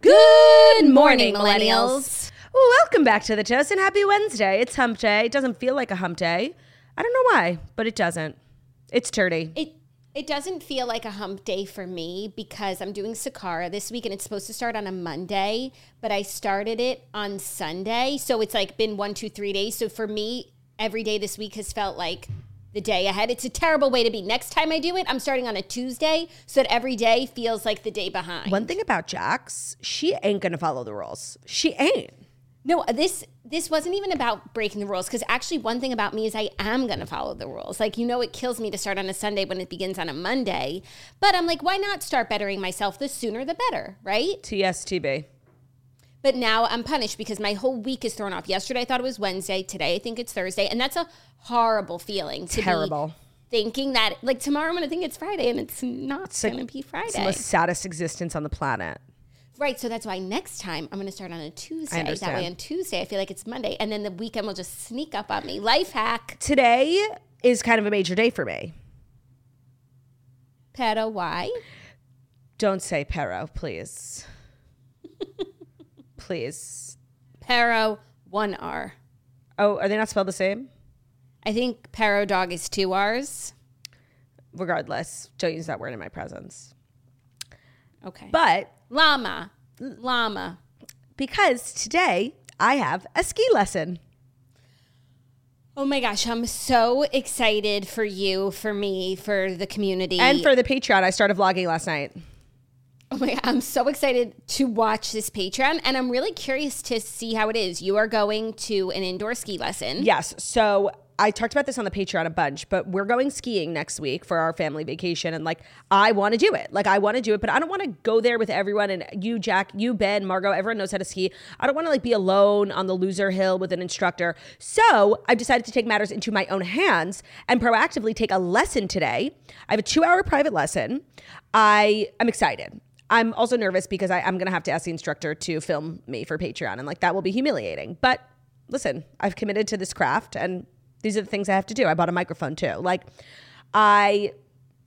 Good morning, millennials. Welcome back to the toast and happy Wednesday. It's hump day. It doesn't feel like a hump day. I don't know why, but it doesn't. It's turdy. It it doesn't feel like a hump day for me because I'm doing Sakara this week and it's supposed to start on a Monday, but I started it on Sunday. So it's like been one, two, three days. So for me, every day this week has felt like the day ahead. It's a terrible way to be. Next time I do it, I'm starting on a Tuesday so that every day feels like the day behind. One thing about Jax, she ain't gonna follow the rules. She ain't. No, uh, this this wasn't even about breaking the rules because actually one thing about me is I am going to follow the rules. Like you know it kills me to start on a Sunday when it begins on a Monday, but I'm like why not start bettering myself the sooner the better, right? TSTB. But now I'm punished because my whole week is thrown off. Yesterday I thought it was Wednesday, today I think it's Thursday, and that's a horrible feeling to be Terrible. thinking that like tomorrow I'm going to think it's Friday and it's not going to be Friday. It's the most saddest existence on the planet. Right, so that's why next time I'm going to start on a Tuesday. That way on Tuesday I feel like it's Monday and then the weekend will just sneak up on me. Life hack. Today is kind of a major day for me. Pero why? Don't say pero, please. please. Pero, one R. Oh, are they not spelled the same? I think Pero dog is two R's. Regardless, don't use that word in my presence. Okay. But llama. Llama. because today I have a ski lesson. Oh my gosh, I'm so excited for you, for me, for the community. And for the Patreon, I started vlogging last night. Oh my god, I'm so excited to watch this Patreon and I'm really curious to see how it is. You are going to an indoor ski lesson. Yes. So I talked about this on the Patreon a bunch, but we're going skiing next week for our family vacation. And like, I want to do it. Like, I want to do it, but I don't want to go there with everyone. And you, Jack, you, Ben, Margot, everyone knows how to ski. I don't want to like be alone on the loser hill with an instructor. So I've decided to take matters into my own hands and proactively take a lesson today. I have a two hour private lesson. I am excited. I'm also nervous because I, I'm going to have to ask the instructor to film me for Patreon. And like, that will be humiliating. But listen, I've committed to this craft and these are the things I have to do. I bought a microphone too. Like, I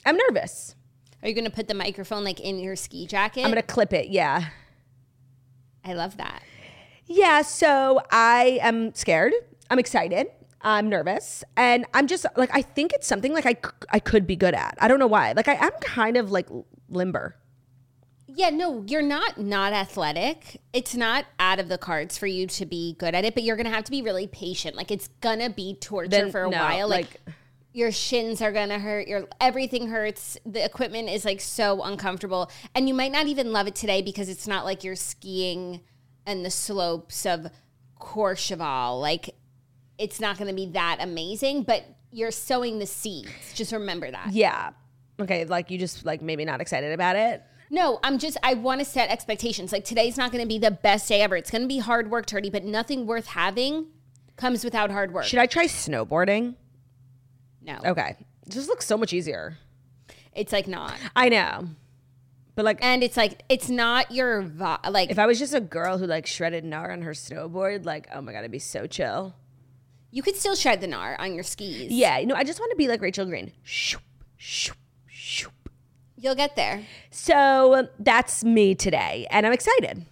am nervous. Are you going to put the microphone like in your ski jacket? I'm going to clip it. Yeah. I love that. Yeah. So I am scared. I'm excited. I'm nervous. And I'm just like, I think it's something like I, I could be good at. I don't know why. Like, I am kind of like limber. Yeah, no, you're not not athletic. It's not out of the cards for you to be good at it, but you're going to have to be really patient. Like it's going to be torture Then, for a no, while. Like, like- your shins are going to hurt, your everything hurts. The equipment is like so uncomfortable, and you might not even love it today because it's not like you're skiing in the slopes of Courchevel. Like it's not going to be that amazing, but you're sowing the seeds. Just remember that. Yeah. Okay. Like, you just like maybe not excited about it. No, I'm just, I want to set expectations. Like today's not going to be the best day ever. It's going to be hard work, Turdy, but nothing worth having comes without hard work. Should I try snowboarding? no, Okay. It just looks so much easier. it's like not. I know. But like, And it's like, it's not your, vi- like, if I was just a girl who like shredded gnar on her snowboard, like, oh my God, I'd be so chill. you could still shred the gnar on your skis. Yeah, you know, I just want to be like Rachel Green. Shoop, shoop, shoop. You'll get there. So that's me today, and I'm excited.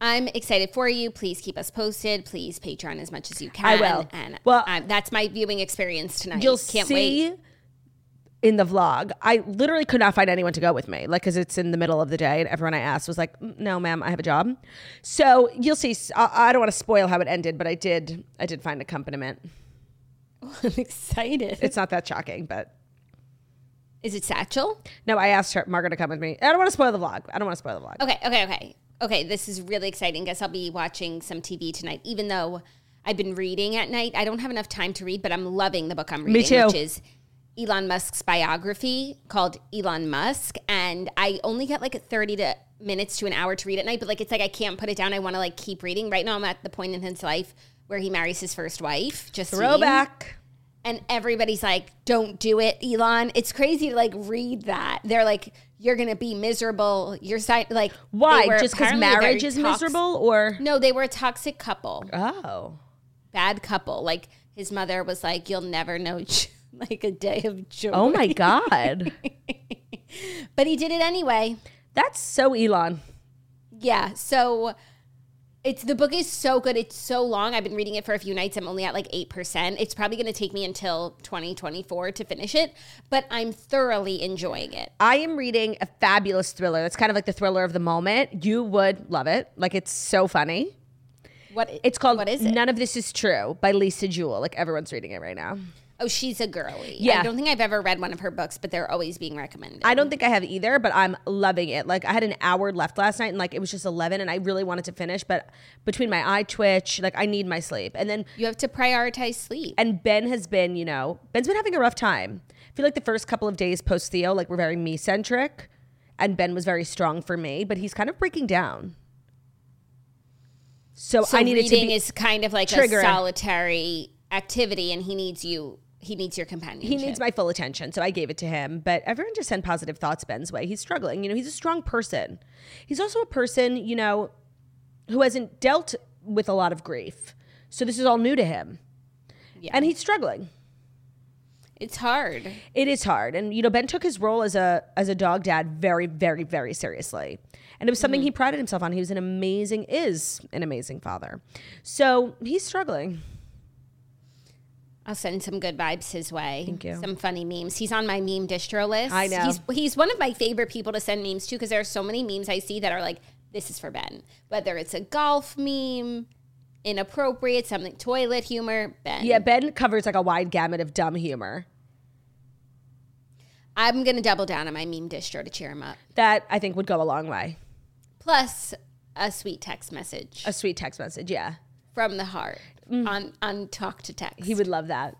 I'm excited for you. Please keep us posted. Please Patreon as much as you can. I will. And Well- well, that's my viewing experience tonight. You'll Can't see wait. in the vlog. I literally could not find anyone to go with me, like, because it's in the middle of the day, and everyone I asked was like, "Mm, "No, ma'am, I have a job." So you'll see. I, I don't want to spoil how it ended, but I did. I did find accompaniment. I'm excited. It's not that shocking, but Is it Satchel? no, I asked her Margaret to come with me. I don't want to spoil the vlog. I don't want to spoil the vlog. Okay, okay, okay. Okay, this is really exciting. Guess I'll be watching some TV tonight, even though I've been reading at night. I don't have enough time to read, but I'm loving the book I'm reading, too. which is Elon Musk's biography called Elon Musk. And I only get like 30 to minutes to an hour to read at night, but like it's like I can't put it down. I want to like keep reading. Right now I'm at the point in his life where he marries his first wife. Just Throwback. And everybody's like, "Don't do it, Elon." It's crazy to like read that. They're like, "You're gonna be miserable." You're si- like, Why? Just because apparently a very marriage is tox- miserable, or No, they were a toxic couple, oh, bad couple. Like his mother was like, "You'll never know." like a day of joy. oh my god, But he did it anyway. that's so Elon. Yeah. So it's the book is so good. It's so long. I've been reading it for a few nights. I'm only at like 8%. It's probably going to take me until 2024 to finish it, but I'm thoroughly enjoying it. I am reading a fabulous thriller. It's kind of like the thriller of the moment. You would love it. Like it's so funny. What It's called What is it? None of This Is True by Lisa Jewell. Like everyone's reading it right now. Oh, she's a girly. Yeah. I don't think I've ever read one of her books, but they're always being recommended. I don't think I have either, but I'm loving it. Like I had an hour left last night and like it was just 11 and I really wanted to finish, but between my eye twitch, like I need my sleep. And then you have to prioritize sleep. and Ben has been, you know, Ben's been having a rough time. I feel like the first couple of days post Theo, like we're very me centric, and Ben was very strong for me, but he's kind of breaking down. So, so I needed to reading be. is kind of like triggering. a solitary activity, and he needs you. He needs your companionship. he needs my full attention, so I gave it to him. But everyone just send positive thoughts Ben's way. He's struggling. You know, he's a strong person. He's also a person, you know, who hasn't dealt with a lot of grief. So this is all new to him. Yeah. And he's struggling. It's hard. It is hard, and you know Ben took his role as a as a dog dad very, very, very seriously, and it was something mm-hmm. he prided himself on. He was an amazing, is an amazing father. So he's struggling. I'll send some good vibes his way. Thank you. Some funny memes. He's on my meme distro list. I know. He's he's one of my favorite people to send memes to because there are so many memes I see that are like, this is for Ben. Whether it's a golf meme, inappropriate, something toilet humor, Ben. Yeah, Ben covers like a wide gamut of dumb humor I'm gonna double down on my meme distro to cheer him up. that I think would go a long way. Plus a sweet text message A sweet text message, yeah, from the heart on on talk to text. Mm. he would love that.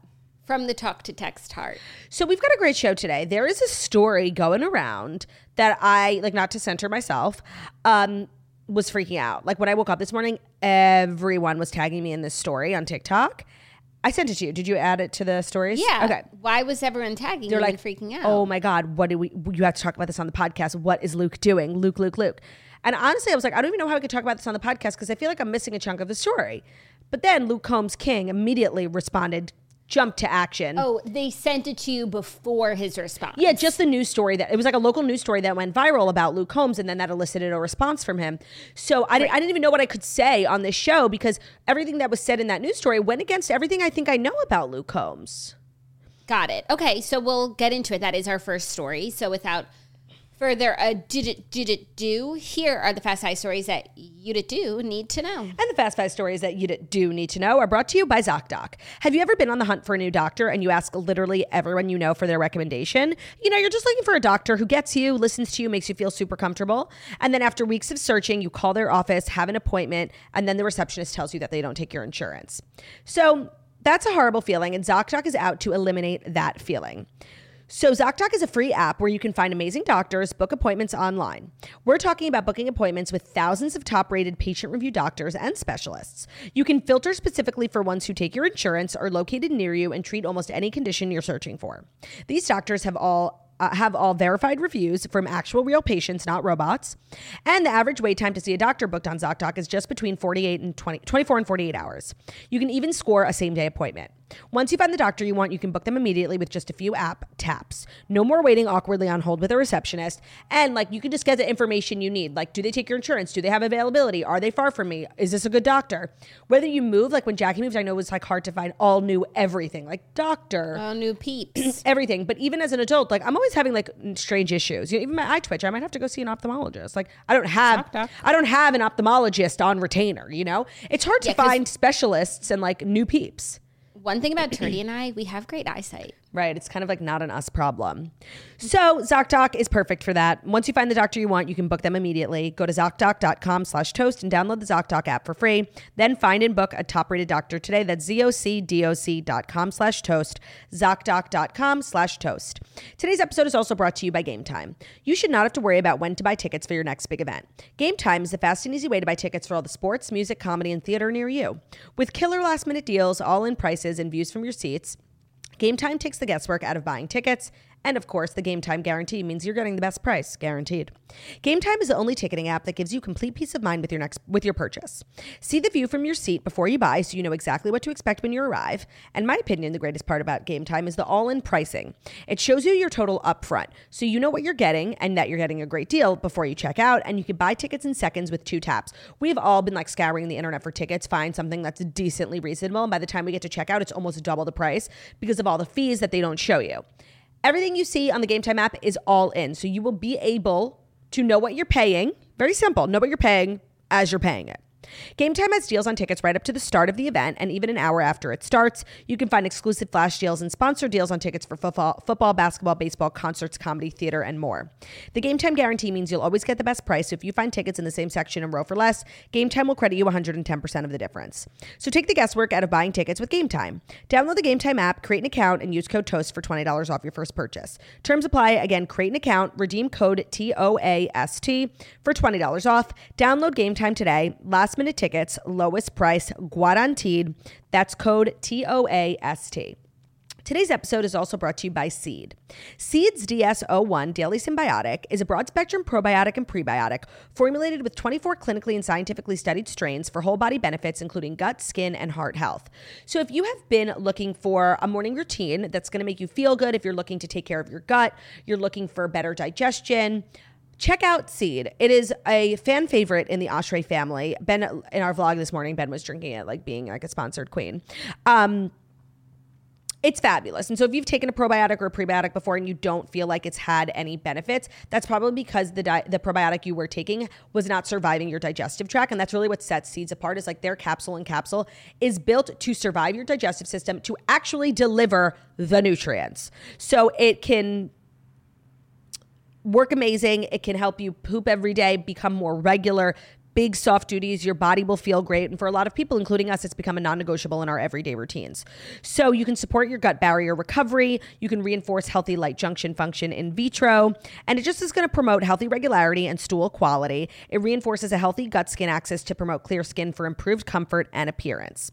from the talk to text heart. So we've got a great show today. There is a story going around that I like not to center myself. Um was freaking out. Like when I woke up this morning, everyone was tagging me in this story on TikTok. I sent it to you. Did you add it to the stories? Yeah. Okay. Why was everyone tagging They're like freaking out? Oh my God, what do we you have to talk about this on the podcast. What is Luke doing? Luke, Luke, Luke. And honestly, I was like, I don't even know how I could talk about this on the podcast because I feel like I'm missing a chunk of the story. But then Luke Combs King immediately responded, jumped to action. Oh, they sent it to you before his response. Yeah, just the news story that it was like a local news story that went viral about Luke Combs, and then that elicited a response from him. So I, didn't, I didn't even know what I could say on this show because everything that was said in that news story went against everything I think I know about Luke Combs. Got it. Okay, so we'll get into it. That is our first story. So without further ado, did it did it do? Here are the fast five stories that you did do need to know. And the fast five stories that you did do need to know are brought to you by ZocDoc. Have you ever been on the hunt for a new doctor and you ask literally everyone you know for their recommendation? You know, you're just looking for a doctor who gets you, listens to you, makes you feel super comfortable. And then after weeks of searching, you call their office, have an appointment, and then the receptionist tells you that they don't take your insurance. So that's a horrible feeling, and ZocDoc is out to eliminate that feeling. So, ZocDoc is a free app where you can find amazing doctors, book appointments online. We're talking about booking appointments with thousands of top rated patient review doctors and specialists. You can filter specifically for ones who take your insurance, are located near you, and treat almost any condition you're searching for. These doctors have all uh, have all verified reviews from actual real patients, not robots. And the average wait time to see a doctor booked on ZocDoc is just between 48 and 20, 24 and 48 hours. You can even score a same day appointment. Once you find the doctor you want, you can book them immediately with just a few app taps. No more waiting awkwardly on hold with a receptionist. And like you can just get the information you need. Like, do they take your insurance? Do they have availability? Are they far from me? Is this a good doctor? Whether you move, like when Jackie moved, I know it was like hard to find all new everything, like doctor Oh, new peeps. everything. But even as an adult, like I'm always having like strange issues. You know, even my eye twitch, I might have to go see an ophthalmologist. Like I don't have, Doc, doc. I don't have an ophthalmologist on retainer. You know, it's hard to Yeah, find specialists and like new peeps. One thing about Turdy and I, we have great eyesight. Right. It's kind of like not an us problem. So ZocDoc is perfect for that. Once you find the doctor you want, you can book them immediately. Go to ZocDoc.com slash toast and download the ZocDoc app for free. Then find and book a top rated doctor today. That's ZocDoc.com slash toast. ZocDoc.com slash toast. Today's episode is also brought to you by Game Time. You should not have to worry about when to buy tickets for your next big event. Game Time is the fast and easy way to buy tickets for all the sports, music, comedy, and theater near you. With killer last minute deals, all in prices, and views from your seats, Game Time takes the guesswork out of buying tickets And of course, the game time guarantee means you're getting the best price, guaranteed. Game time is the only ticketing app that gives you complete peace of mind with your next with your purchase. See the view from your seat before you buy so you know exactly what to expect when you arrive. And my opinion, the greatest part about game time is the all-in pricing. It shows you your total upfront, so you know what you're getting and that you're getting a great deal before you check out, and you can buy tickets in seconds with two taps. We've all been like scouring the internet for tickets, find something that's decently reasonable, and by the time we get to check out, it's almost double the price because of all the fees that they don't show you. Everything you see on the Game Time app is all in. So you will be able to know what you're paying. Very simple. Know what you're paying as you're paying it. Game Time has deals on tickets right up to the start of the event and even an hour after it starts. You can find exclusive flash deals and sponsor deals on tickets for football, football, basketball, baseball, concerts, comedy, theater, and more. The Game Time guarantee means you'll always get the best price. So if you find tickets in the same section and row for less, Game Time will credit you 110% of the difference. So take the guesswork out of buying tickets with Game Time. Download the Game Time app, create an account, and use code TOAST for $20 off your first purchase. Terms apply. Again, create an account, redeem code T O A S T for $20 off. Download Game Time today. Last minute tickets, lowest price, guaranteed. That's code T O A S T. Today's episode is also brought to you by Seed. Seed's DS01 Daily Symbiotic is a broad spectrum probiotic and prebiotic formulated with 24 clinically and scientifically studied strains for whole body benefits, including gut, skin, and heart health. So, if you have been looking for a morning routine that's going to make you feel good, if you're looking to take care of your gut, you're looking for better digestion, check out Seed. It is a fan favorite in the Oshry family. Ben, in our vlog this morning, Ben was drinking it like being like a sponsored queen. Um, it's fabulous. And so if you've taken a probiotic or a prebiotic before and you don't feel like it's had any benefits, that's probably because the di- the probiotic you were taking was not surviving your digestive tract and that's really what sets seeds apart is like their capsule and capsule is built to survive your digestive system to actually deliver the nutrients. So it can work amazing. It can help you poop every day, become more regular, big soft duties, your body will feel great. And for a lot of people, including us, it's become a non negotiable in our everyday routines. So you can support your gut barrier recovery. You can reinforce healthy tight junction function in vitro. And it just is going to promote healthy regularity and stool quality. It reinforces a healthy gut skin axis to promote clear skin for improved comfort and appearance.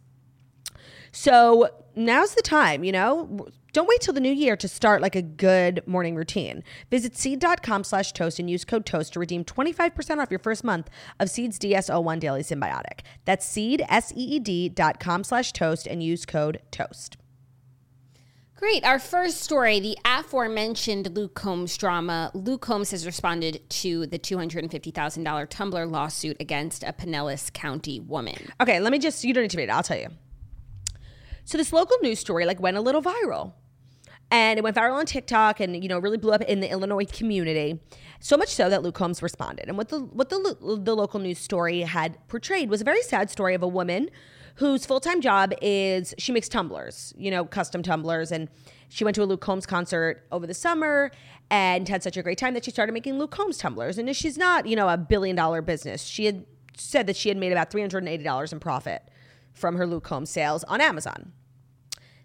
So now's the time, you know? Don't wait till the new year to start like a good morning routine. Visit seed.com slash toast and use code toast to redeem 25% off your first month of Seed's DS01 Daily Symbiotic. That's seed, S-E-E-D dot com slash toast and use code toast. Great. Our first story, the aforementioned Luke Combs drama. Luke Combs has responded to the $250,000 tumbler lawsuit against a Pinellas County woman. Okay, let me just, you don't need to read it, I'll tell you. So this local news story like went a little viral. And it went viral on TikTok and you know really blew up in the Illinois community. So much so that Luke Combs responded. And what the what the the local news story had portrayed was a very sad story of a woman whose full-time job is she makes tumblers, you know, custom tumblers and she went to a Luke Combs concert over the summer and had such a great time that she started making Luke Combs tumblers. And she's not, you know, a billion dollar business. She had said that she had made about $380 in profit from her Luke Combs sales on Amazon.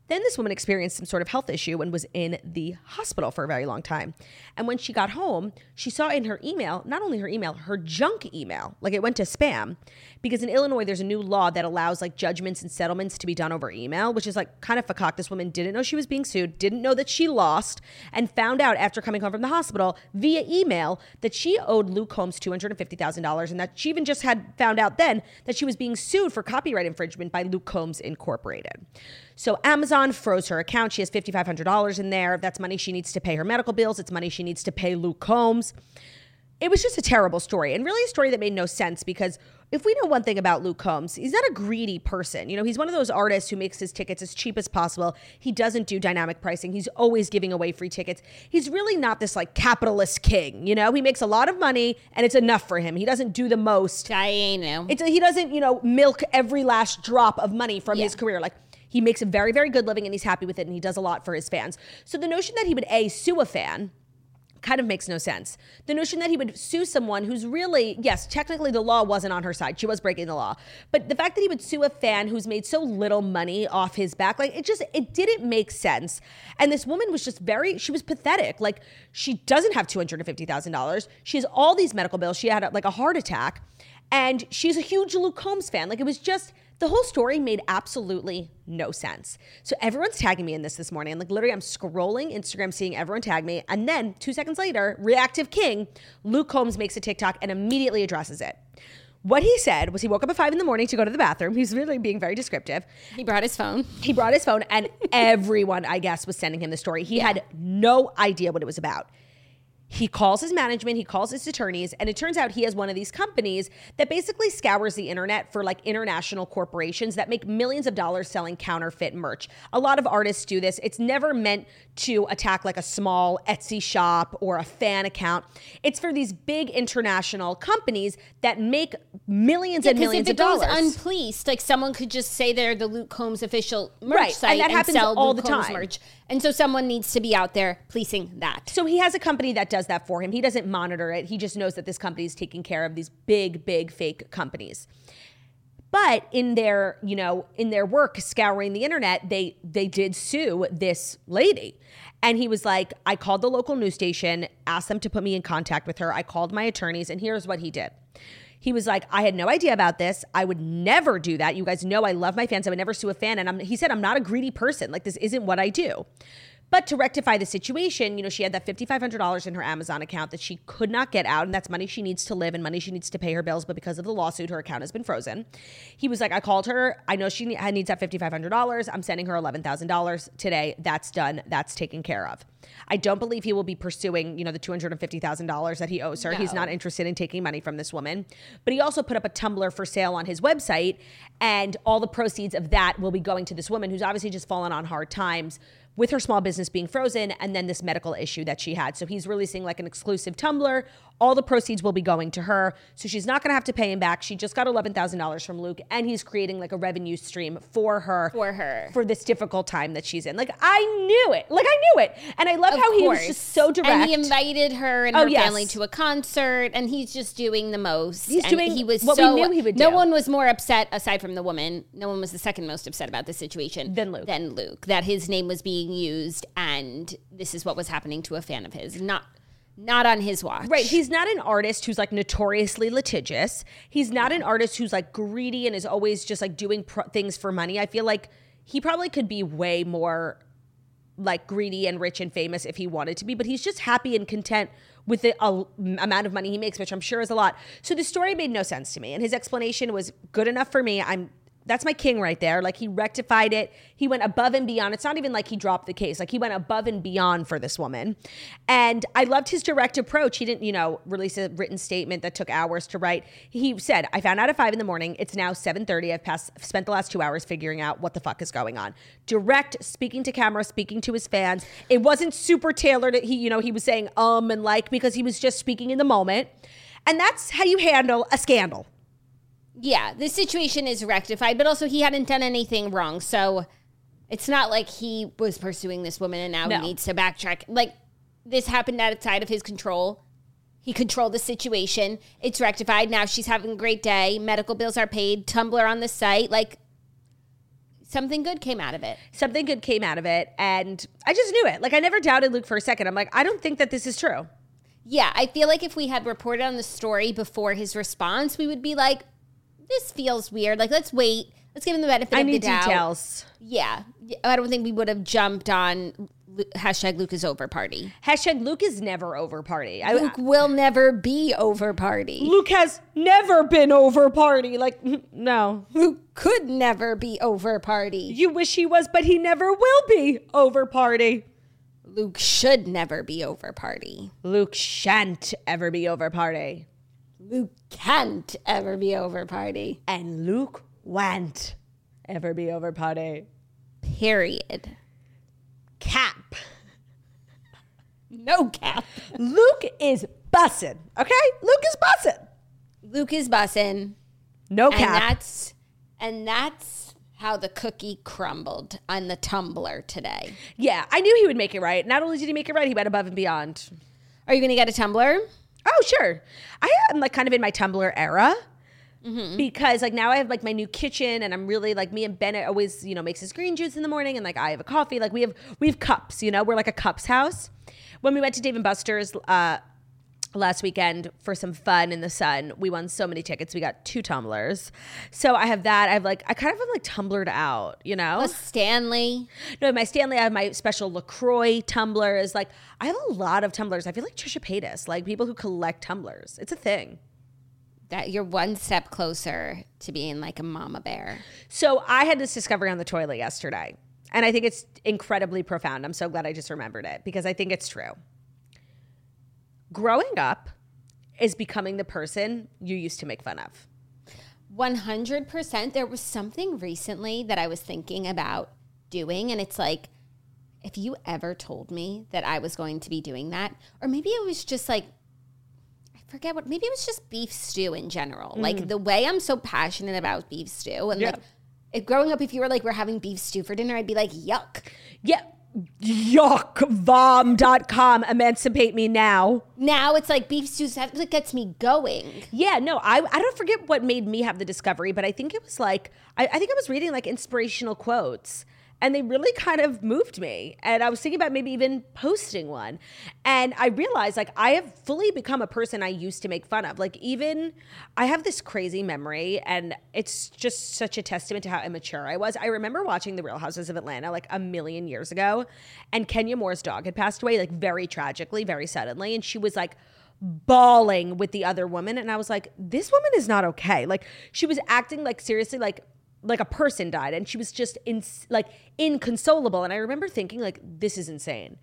Then this woman experienced some sort of health issue and was in the hospital for a very long time. And when she got home, she saw in her email, not only her email, her junk email, like it went to spam. Because in Illinois, there's a new law that allows like judgments and settlements to be done over email, which is like kind of fakak. This woman didn't know she was being sued, didn't know that she lost, and found out after coming home from the hospital via email that she owed Luke Combs $250,000 and that she even just had found out then that she was being sued for copyright infringement by Luke Combs Incorporated. So Amazon froze her account. She has $5,500 in there. That's money she needs to pay her medical bills. It's money she needs to pay Luke Combs. It was just a terrible story and really a story that made no sense because if we know one thing about Luke Combs, he's not a greedy person. You know, he's one of those artists who makes his tickets as cheap as possible. He doesn't do dynamic pricing. He's always giving away free tickets. He's really not this like capitalist king, you know? He makes a lot of money and it's enough for him. He doesn't do the most. I know. It's he doesn't, you know, milk every last drop of money from Yeah. his career. Like he makes a very, very good living and he's happy with it and he does a lot for his fans. So the notion that he would A, sue a fan kind of makes no sense. The notion that he would sue someone who's really, yes, technically the law wasn't on her side. She was breaking the law. But the fact that he would sue a fan who's made so little money off his back, like it just, it didn't make sense. And this woman was just very, she was pathetic. Like she doesn't have $250,000. She has all these medical bills. She had like a heart attack and she's a huge Luke Combs fan. Like it was just, The whole story made absolutely no sense. So everyone's tagging me in this this morning. Like literally, I'm scrolling Instagram, seeing everyone tag me, and then two seconds later, Reactive King, Luke Combs makes a TikTok and immediately addresses it. What he said was he woke up at five in the morning to go to the bathroom. He's really being very descriptive. He brought his phone. He brought his phone, and everyone, I guess, was sending him the story. He had no idea what it was about. He calls his management, he calls his attorneys, and it turns out he has one of these companies that basically scours the internet for like international corporations that make millions of dollars selling counterfeit merch. A lot of artists do this. It's never meant to attack like a small Etsy shop or a fan account. It's for these big international companies that make millions and Because millions if of it goes dollars. unpoliced, like someone could just say they're the Luke Combs official merch Right, and site that happens sell all Luke the Combs time. merch. And so someone needs to be out there policing that. So he has a company that does that for him. He doesn't monitor it. He just knows that this company is taking care of these big, big fake companies. But in their, you know, in their work scouring the internet, they they did sue this lady. And he was like, I called the local news station, asked them to put me in contact with her. I called my attorneys, and here's what he did. He was like, I had no idea about this. I would never do that. You guys know I love my fans. I would never sue a fan. And I'm, he said, I'm not a greedy person. Like, this isn't what I do. But to rectify the situation, you know, she had that $5,500 in her Amazon account that she could not get out. And that's money she needs to live and money she needs to pay her bills. But because of the lawsuit, her account has been frozen. He was like, I called her. I know she needs that $5,500. I'm sending her $11,000 today. That's done. That's taken care of. I don't believe he will be pursuing, you know, the $250,000 that he owes her. He's not interested in taking money from this woman. But he also put up a tumbler for sale on his website, and all the proceeds of that will be going to this woman who's obviously just fallen on hard times with her small business being frozen and then this medical issue that she had. So he's releasing like an exclusive tumbler. All the proceeds will be going to her. So she's not going to have to pay him back. She just got $11,000 from Luke and he's creating like a revenue stream for her For her. for this difficult time that she's in. Like I knew it. Like I knew it. And I love Of how he was just so direct. And he invited her and Oh, her yes. family to a concert, and he's just doing the most. He's and doing he was what we so, knew he would do. No one was more upset aside from the woman. No one was the second most upset about the situation Than Luke. Than Luke that his name was being used, and this is what was happening to a fan of his. Not, not on his watch. Right. He's not an artist who's like notoriously litigious. He's not an artist who's like greedy and is always just like doing pro- things for money. I feel like he probably could be way more like greedy and rich and famous if he wanted to be, but he's just happy and content with the uh, amount of money he makes, which I'm sure is a lot. So the story made no sense to me, and his explanation was good enough for me. I'm that's my king right there. Like he rectified it. He went above and beyond. It's not even like he dropped the case. Like he went above and beyond for this woman. And I loved his direct approach. He didn't, you know, release a written statement that took hours to write. He said, I found out at five in the morning. It's now 7:30. I've passed spent the last two hours figuring out what the fuck is going on. Direct, speaking to camera, speaking to his fans. It wasn't super tailored. He, you know, he was saying um and like because he was just speaking in the moment. And that's how you handle a scandal. Yeah, the situation is rectified, but also he hadn't done anything wrong. So it's not like he was pursuing this woman and now No. he needs to backtrack. Like this happened outside of his control. He controlled the situation. It's rectified. Now she's having a great day. Medical bills are paid. tumbler on the site. Like something good came out of it. something good came out of it and i just knew it like i never doubted luke for a second i'm like i don't think that this is true Yeah, I feel like if we had reported on the story before his response, we would be like, this feels weird. Like, let's wait. Let's give him the benefit i of need the doubt. details Yeah, I don't think we would have jumped on hashtag Luke is over party. hashtag luke is never over party I, Luke will never be over party. luke has never been over party like no Luke could never be over party. you wish he was but he never will be over party Luke should never be over party. luke shan't ever be over party Luke can't ever be over party. and luke won't ever be over party Period. cap No cap. luke is bussin okay luke is bussin Luke is bussin'. no And cap that's and that's how the cookie crumbled on the tumbler today. yeah i knew he would make it right not only did he make it right he went above and beyond Are you gonna get a tumbler? Oh, sure. I am like kind of in my tumbler era. Because like now I have like my new kitchen and I'm really like me and Bennett always, you know, makes his green juice in the morning and like I have a coffee. Like we have we have cups, you know, we're like a cups house. When we went to Dave and Buster's uh last weekend for some fun in the sun. We won so many tickets. We got two tumblers. So I have that. I have like I kind of am like tumblered out, you know? A Stanley. No, my Stanley, I have my special LaCroix tumblers. Like I have a lot of tumblers. I feel like Trisha Paytas, like people who collect tumblers. It's a thing. That you're one step closer to being like a mama bear. So I had this discovery on the toilet yesterday. And I think it's incredibly profound. I'm so glad I just remembered it because I think it's true. Growing up is becoming the person you used to make fun of. 100%. There was something recently that I was thinking about doing, and it's like, if you ever told me that I was going to be doing that, or maybe it was just like, I forget what, maybe it was just beef stew in general. Like mm. the way I'm so passionate about beef stew, and Yeah. like, if growing up, if you were like, we're having beef stew for dinner, I'd be like, yuck. Yeah. Yuckvom.com. Emancipate me now. Now it's like beef stew, that that gets me going. Yeah, no, I, I don't forget what made me have the discovery, but I think it was like, I, I think I was reading like inspirational quotes and they really kind of moved me. And I was thinking about maybe even posting one. And I realized like I have fully become a person I used to make fun of. Like, even I have this crazy memory, and it's just such a testament to how immature I was. I remember watching The Real Houses of Atlanta like a million years ago, and Kenya Moore's dog had passed away, like very tragically, very suddenly. And she was like, bawling with the other woman and I was like this woman is not okay like she was acting like seriously like like a person died and she was just in like inconsolable and I remember thinking like this is insane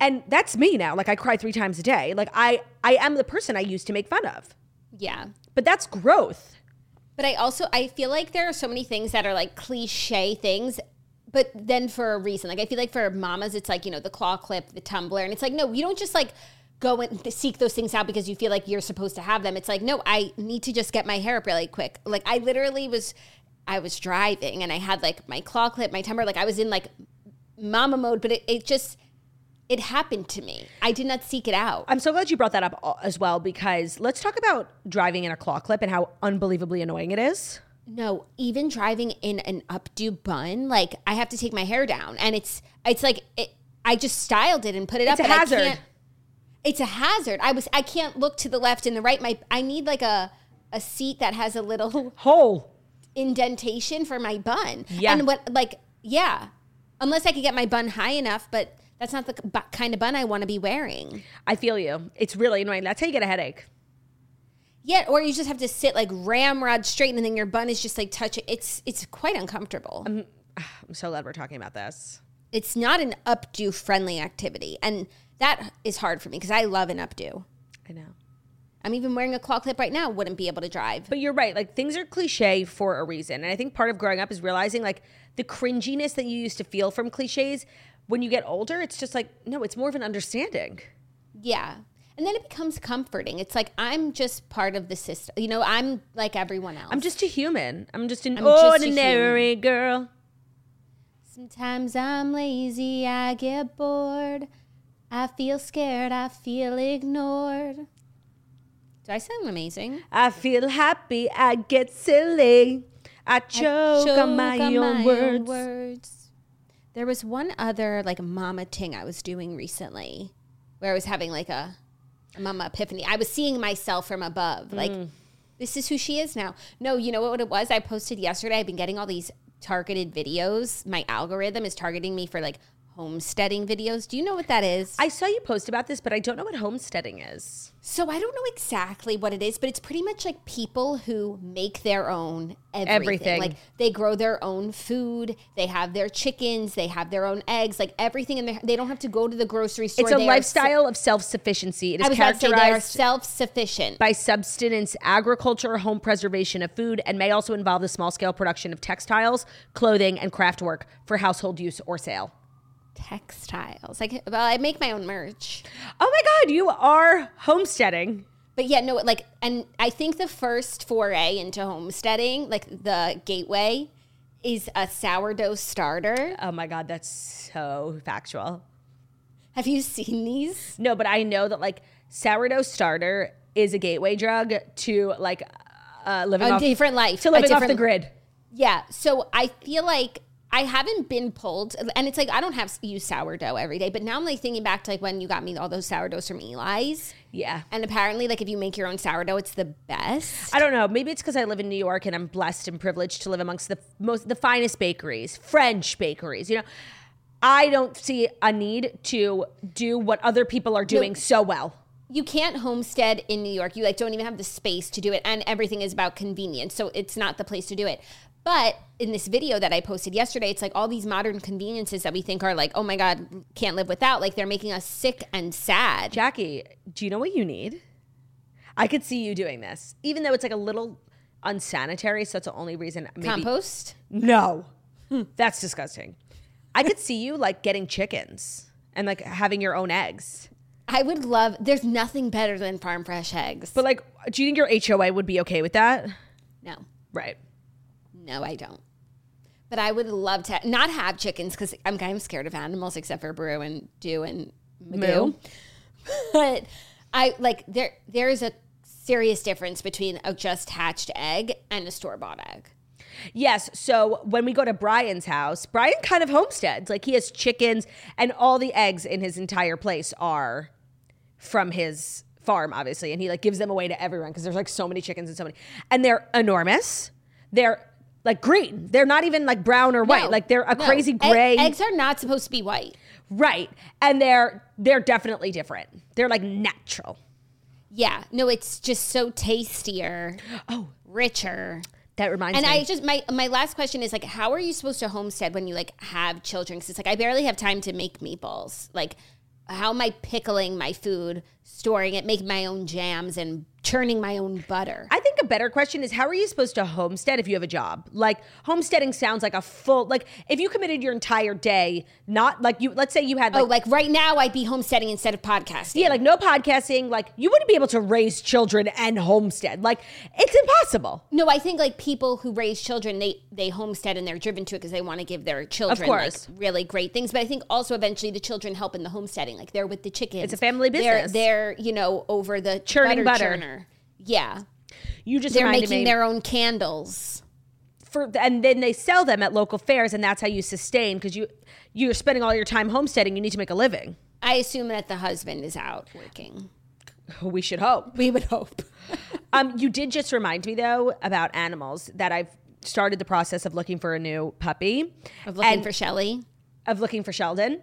and that's me now like I cry 3 times a day like I I am the person I used to make fun of Yeah. but that's growth But I also I feel like there are so many things that are like cliche things, but then for a reason. Like I feel like for mamas, it's like you know the claw clip, the tumbler, and it's like no, you don't just like go and seek those things out because you feel like you're supposed to have them. It's like no, I need to just get my hair up really quick. Like I literally was, I was driving and I had like my claw clip, my tumbler, like I was in like mama mode, but it, it just it happened to me. I did not seek it out. I'm so glad you brought that up uh, as well because let's talk about driving in a claw clip and how unbelievably annoying it is No, even driving in an updo bun, like I have to take my hair down, and it's it's like it, I just styled it and put it It's up. a but I hazard. can't- it's a hazard. I was I can't look to the left and the right. My I need like a a seat that has a little whole indentation for my bun. Yeah. and what like yeah, unless I could get my bun high enough, but that's not the bu- kind of bun I want to be wearing. I feel you it's really annoying that's how you get a headache Yeah, or you just have to sit like ramrod straight, and then your bun is just like touching. It's it's quite uncomfortable. Um, ah, I'm so glad we're talking about this it's not an updo friendly activity. And that is hard for me because I love an updo. I know I'm even wearing a claw clip right now, wouldn't be able to drive. But you're right. Like things are cliche for a reason. And I think part of growing up is realizing like the cringiness that you used to feel from cliches. When you get older, it's just like, no, it's more of an understanding. Yeah. And then it becomes comforting. It's like I'm just part of the system. You know, I'm like everyone else. I'm just a human. I'm just an I'm just ordinary girl. Sometimes I'm lazy, I get bored. I feel scared, I feel ignored. Do I sound amazing? I feel happy. I get silly. I I choke, on my, own, words. words. There was one other like mama ting I was doing recently where I was having like a, a mama epiphany. I was seeing myself from above. Like, Mm. this is who she is now. No, you know what it was? I posted yesterday. I've been getting all these targeted videos. My algorithm is targeting me for like homesteading videos. Do you know what that is? I saw you post about this, but I don't know what homesteading is. So I don't know exactly what it is, but it's pretty much like people who make their own everything. Everything. Like they grow their own food, they have their chickens, they have their own eggs, like everything, and they don't have to go to the grocery store. It's a They lifestyle of self sufficiency. It is se- I was about to say they are characterized self-sufficient. by subsistence agriculture, home preservation of food, and may also involve the small scale production of textiles, clothing, and craft work for household use or sale. Textiles, like well, I make my own merch. Oh my God, you are homesteading. But yeah, no, like, and I think the first foray into homesteading, like the gateway, is a sourdough starter. Oh my God, that's so factual. Have you seen these? No, but I know that like sourdough starter is a gateway drug to like uh, living A off different life. to living off the grid. Yeah. So I feel like I haven't been pulled, and it's like I don't have use sourdough every day. But now I'm like thinking back to like when you got me all those sourdoughs from Eli's, Yeah. and apparently like if you make your own sourdough, it's the best. I don't know. Maybe it's because I live in New York and I'm blessed and privileged to live amongst the most the finest bakeries, French bakeries. You know, I don't see a need to do what other people are doing so well. You can't homestead in New York. You like don't even have the space to do it, and everything is about convenience. So it's not the place to do it. But in this video that I posted yesterday, it's like all these modern conveniences that we think are like, oh my god, can't live without. Like they're making us sick and sad. Jackie, do you know what you need? I could see you doing this, even though it's like a little unsanitary. So that's the only reason. Maybe, Compost. No, hmm. that's disgusting. I could see you like getting chickens and like having your own eggs. I would love. There's nothing better than farm fresh eggs. But like, do you think your HOA would be okay with that? no, Right. No, I don't. But I would love to not have chickens because I'm kind of scared of animals, except for Brew and Dew and Magoo. Moo. but I like there. There is a serious difference between a just hatched egg and a store bought egg. Yes. So when we go to Brian's house, Brian kind of homesteads. Like he has chickens, and all the eggs in his entire place are from his farm, obviously. And he like gives them away to everyone because there's like so many chickens and so many, and they're enormous. They're like green. They're not even like brown or white. No, like they're a no. crazy Egg- gray. eggs are not supposed to be white. right. And they're they're definitely different. They're like natural. Yeah, no, it's just so tastier, Oh, richer. that reminds And me. And I just my my last question is like, how are you supposed to homestead when you like have children? Because it's like I barely have time to make meatballs. Like, how am I pickling my food, storing it, making my own jams, and churning my own butter? I think a better question is how are you supposed to homestead if you have a job? Like homesteading sounds like a full like if you committed your entire day, not like you let's say you had oh, like oh, like right now I'd be homesteading instead of podcasting. yeah, like no podcasting, like you wouldn't be able to raise children and homestead. Like it's impossible. No, I think like people who raise children, they they homestead and they're driven to it because they want to give their children of course. like really great things. But I think also eventually the children help in the homesteading. Like they're with the chickens. It's a family business. They're, business. You know over the Churning butter, butter. churner. Yeah, You just they're making me their own candles. for and then they sell them at local fairs and that's how you sustain because you you're spending all your time homesteading, you need to make a living. I assume that the husband is out working. We should hope. We would hope. Um, you did just remind me though about animals that I've started the process of looking for a new puppy. Of looking And- for Shelly. Of looking for Sheldon.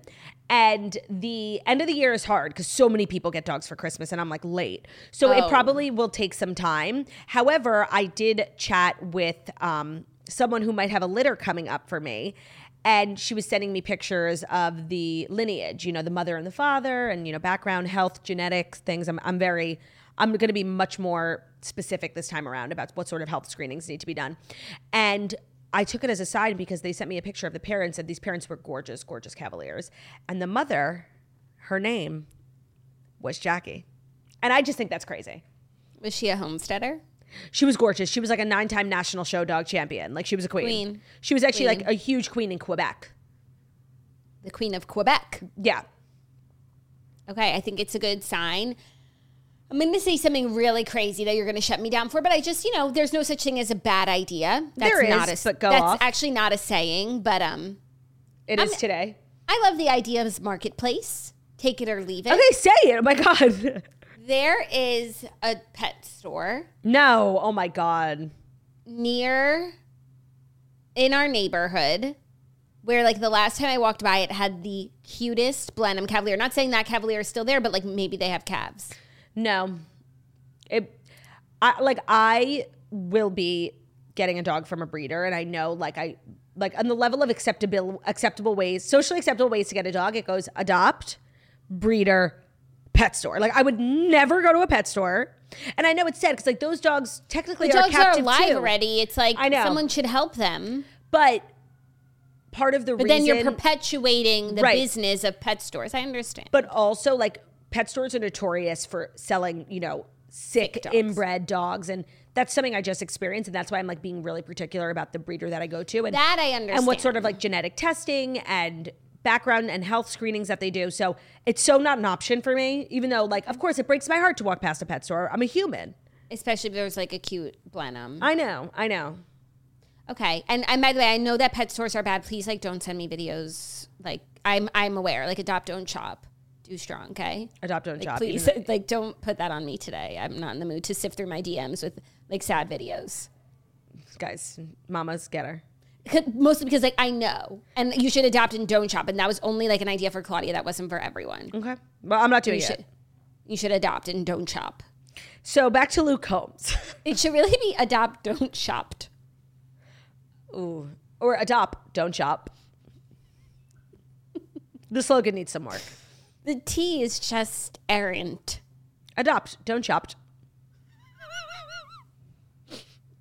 And the end of the year is hard because so many people get dogs for Christmas and I'm like late. So it Oh. probably will take some time. However, I did chat with um, someone who might have a litter coming up for me. And she was sending me pictures of the lineage, you know, the mother and the father, and, you know, background, health, genetics, things. I'm, I'm very, I'm going to be much more specific this time around about what sort of health screenings need to be done. And I took it as a sign because they sent me a picture of the parents, and these parents were gorgeous, gorgeous cavaliers. And the mother, her name was Jackie. And I just think that's crazy. Was she a homesteader? She was gorgeous. She was like a nine time national show dog champion. Like she was a queen. Queen. She was actually Queen. like a huge queen in Quebec. The Queen of Quebec. Yeah. Okay, I think it's a good sign. I'm going to say something really crazy that you're going to shut me down for, but I just, you know, there's no such thing as a bad idea. That's There is, not a, but go That's off. actually not a saying, but um, It is today. I love the idea of marketplace. Take it or leave it. Okay, say it. Oh my God. There is a pet store no. Oh my God. near in our neighborhood where like the last time I walked by it had the cutest Blenheim Cavalier. Not saying that Cavalier is still there, but like maybe they have calves. No. It I like I will be getting a dog from a breeder and I know like I like on the level of acceptable acceptable ways, socially acceptable ways to get a dog, it goes adopt, breeder, pet store. Like I would never go to a pet store. And I know it's sad because like those dogs technically The are dogs are alive too. already. It's like I know. someone should help them. But part of the But reason then you're perpetuating the Right. business of pet stores. I understand. but also like pet stores are notorious for selling, you know, sick, dogs. inbred dogs and that's something I just experienced and that's why I'm like being really particular about the breeder that I go to and that I understand. and what sort of like genetic testing and background and health screenings that they do. So it's so not an option for me, even though like of course it breaks my heart to walk past a pet store. I'm a human. especially if there's like a cute Blenheim. I know, I know. Okay. And and by the way, I know that pet stores are bad. Please like don't send me videos. Like I'm I'm aware. Like adopt don't shop. Do strong, okay? Adopt don't Like, shop. please even- like don't put that on me today. I'm not in the mood to sift through my DMs with like sad videos. guys, mamas get her. Mostly because like I know. And you should adopt and don't shop. And that was only like an idea for Claudia. That wasn't for everyone. Okay. Well, I'm not doing You it. should you should adopt and don't shop. So back to Luke Combs. It should really be adopt, don't shopped. Ooh. Or adopt, don't shop. the slogan needs some work. The T is just errant. Adopt, don't shop.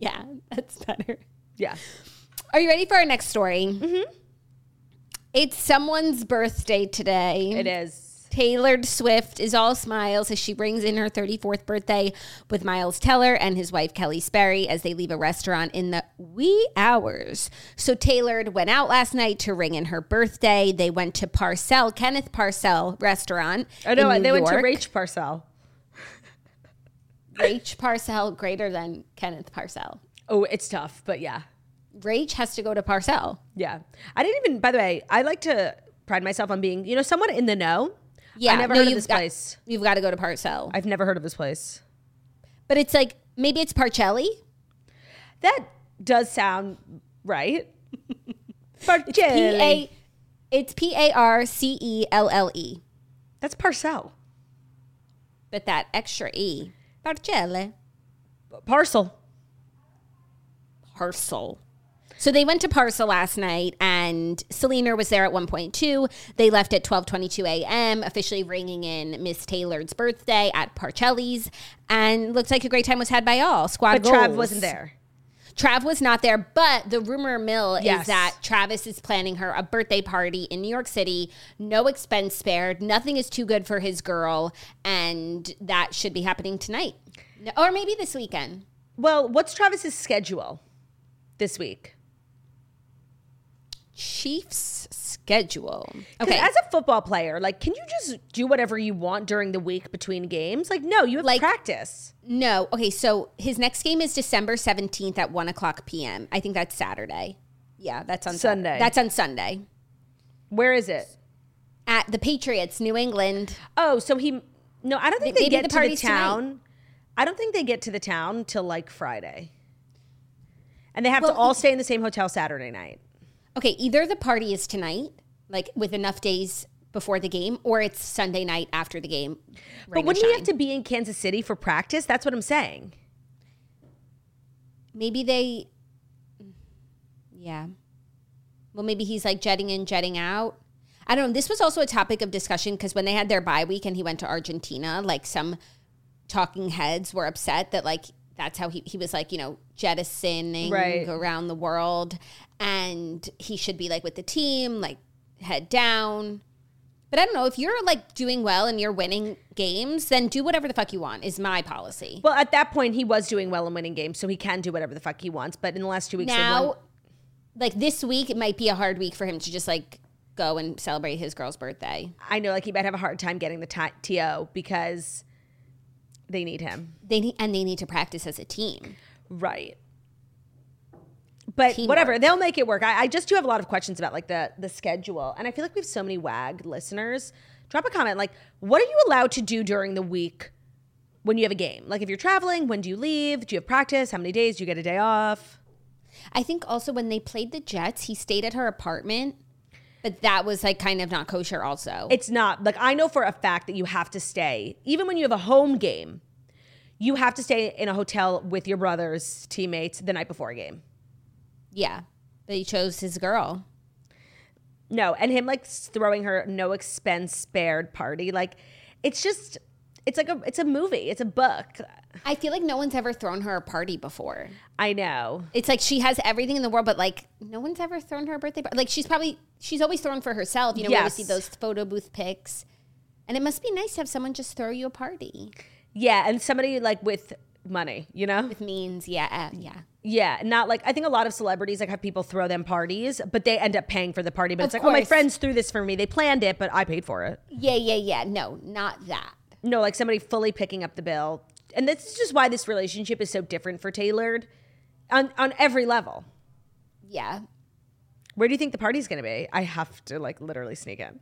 Yeah, that's better. Yeah. Are you ready for our next story? Mm-hmm. It's someone's birthday today. It is. Taylor Swift is all smiles as she brings in her 34th birthday with Miles Teller and his wife Keleigh Sperry as they leave a restaurant in the wee hours. So Taylor went out last night to ring in her birthday. They went to Parcel, Kenneth Parcell restaurant. I know. in They New went to York. Rach Parcell. Rach Parcell greater than Kenneth Parcell. Oh, it's tough, but yeah. Rach has to go to Parcel. Yeah. I didn't even, by the way, I like to pride myself on being, you know, someone in the know. Yeah, I never no, heard of this got- place. You've got to go to Parcel. I've never heard of this place. But it's like maybe it's Parcelli. That does sound right. P Parcelli. A it's P A R C E L L E. That's Parcel. But that extra E. Parcelle. Parcel. Parcel. So they went to Parcel last night and Selena was there at 1.2. They left at 12:22 a.m., officially ringing in Miss Taylor's birthday at Parcelli's and looks like a great time was had by all. Squad But Trav wasn't there. Trav was not there, but the rumor mill Yes. is that Travis is planning her a birthday party in New York City, no expense spared, nothing is too good for his girl, and that should be happening tonight. Or maybe this weekend. Well, what's Travis's schedule this week? Chiefs schedule. Okay. As a football player, like, can you just do whatever you want during the week between games? Like, no, you have Like- practice. no. Okay. So his next game is December 17th at 1 o'clock p.m. I think that's Saturday. Yeah, that's on Sunday. That's on Sunday. Where is it? At the Patriots, New England. Oh, so he. No, I don't think Maybe they get the to the party's tonight. town. I don't think they get to the town till like Friday. And they have to all stay in the same hotel Saturday night. Okay, either the party is tonight, like with enough days before the game, or it's Sunday night after the game. But wouldn't he have to be in Kansas City for practice? That's what I'm saying. Maybe they. Yeah. Well, maybe he's like jetting in, jetting out. I don't know. This was also a topic of discussion because when they had their bye week and he went to Argentina, like some talking heads were upset that like that's how he, he was like, you know, jettisoning Right. around the world. And he should be like with the team, like head down. But I don't know. If you're like doing well and you're winning games, then do whatever the fuck you want, is my policy. Well, at that point, he was doing well in winning games, so he can do whatever the fuck he wants. But in the last two weeks, they won- now like this week it might be a hard week for him to just like go and celebrate his girl's birthday I know like he might have a hard time getting the ti- TO because they need him. they need, and they need to practice as a team Right. But Teamwork. whatever, they'll make it work. I, I just do have a lot of questions about like the the schedule, and I feel like we have so many WAG listeners. Drop a comment, like, what are you allowed to do during the week when you have a game? Like, if you're traveling, when do you leave? Do you have practice? How many days do you get a day off? i think also when they played the jets he stayed at her apartment but that was like kind of not kosher also It's not like I know for a fact that you have to stay, even when you have a home game, you have to stay in a hotel with your brother's teammates the night before a game. yeah but he chose his girl No, and him like throwing her no expense spared party, like it's just it's like a it's a movie, it's a book. i feel like no one's ever thrown her a party before I know. it's like she has everything in the world but like no one's ever thrown her a birthday party like she's probably she's always thrown for herself you know we always Yes. see those photo booth pics and it must be nice to have someone just throw you a party Yeah, and somebody like with money, you know? with means yeah uh, yeah Yeah, not like I think a lot of celebrities like have people throw them parties, but they end up paying for the party. But Of it's like, oh, my friends threw this for me. They planned it, but I paid for it. yeah yeah yeah no not that No, like somebody fully picking up the bill. And this is just why this relationship is so different for Tailored on, on every level. Yeah. Where do you think the party's gonna be? I have to like literally sneak in.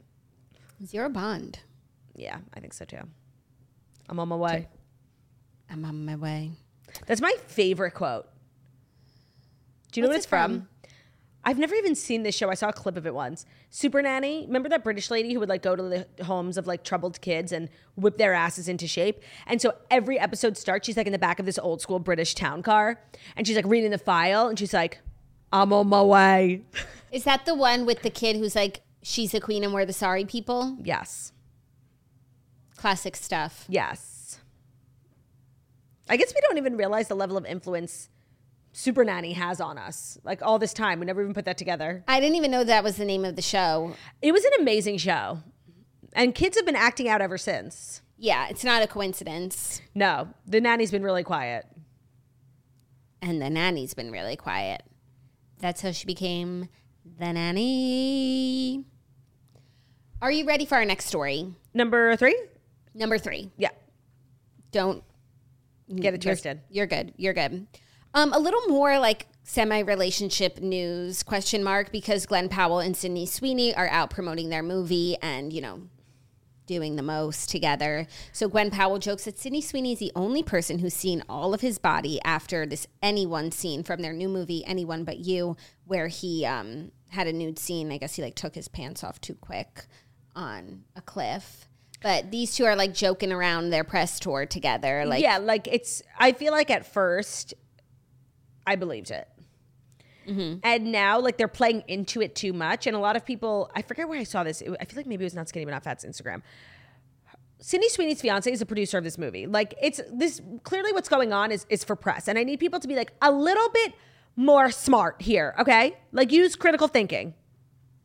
Zero Bond. Yeah, I think so too. I'm on my way. I'm on my way. That's my favorite quote. Do you know what it's from? from? I've never even seen this show. I saw a clip of it once. Super Nanny. Remember that British lady who would like go to the homes of like troubled kids and whip their asses into shape? And so every episode starts, she's like in the back of this old school British town car and she's like reading the file and she's like, I'm on my way. Is that the one with the kid who's like, she's the queen and we're the sorry people? yes. Classic stuff. Yes. I guess we don't even realize the level of influence Super Nanny has on us. Like all this time. We never even put that together. I didn't even know that was the name of the show. It was an amazing show. And kids have been acting out ever since. Yeah, it's not a coincidence. No, the nanny's been really quiet. And the nanny's been really quiet. That's how she became the nanny. Are you ready for our next story? Number three? Number three. Yeah. Don't Get it You're- twisted. You're, good. You're good. Um, a little more like semi relationship news question mark because Glen Powell and Sydney Sweeney are out promoting their movie and you know doing the most together. So Gwen Powell jokes that Sydney Sweeney is the only person who's seen all of his body after this anyone scene from their new movie Anyone But You, where he um, had a nude scene. I guess he like took his pants off too quick on a cliff. But these two are like joking around their press tour together. Like yeah, like it's, I feel like at first I believed it. Mm-hmm. And now, like, they're playing into it too much. And a lot of people, I forget where I saw this. It- I feel like maybe it was Not Skinny But Not Fat's Instagram. Sydney Sweeney's fiance is a producer of this movie. Like, it's this clearly what's going on is, is for press. And I need people to be like a little bit more smart here, okay? Like, use critical thinking.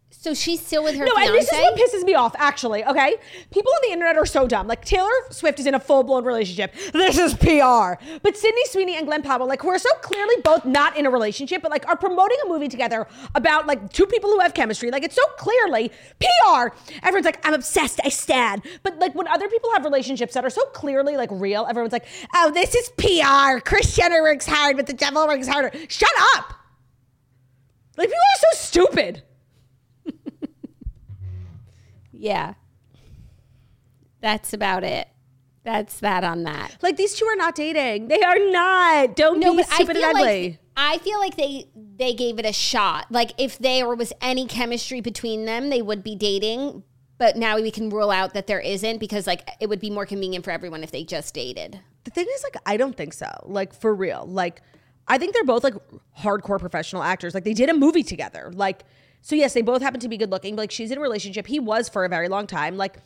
So she's still with her No, and this is what pisses me off, actually, okay? People on the internet are so dumb. Like, Taylor Swift is in a full blown relationship. This is PR. But Sydney Sweeney and Glen Powell, like, who are so clearly both not in a relationship, but like are promoting a movie together about like two people who have chemistry. Like, it's so clearly PR. Everyone's like, I'm obsessed, I stand. But like, when other people have relationships that are so clearly like real, everyone's like, oh, this is PR. Kris Jenner works hard, but the devil works harder. Shut up. Like, people are so stupid. Yeah. That's about it. That's that on that. Like these two are not dating. They are not. Don't No, be stupid feel and ugly. like I feel like they they gave it a shot. Like if there was any chemistry between them, they would be dating. But now we can rule out that there isn't because like it would be more convenient for everyone if they just dated. the thing is, like, I don't think so. Like for real. Like, I think they're both like hardcore professional actors. Like they did a movie together. Like, so yes, they both happen to be good looking. But like she's in a relationship. He was for a very long time. Like,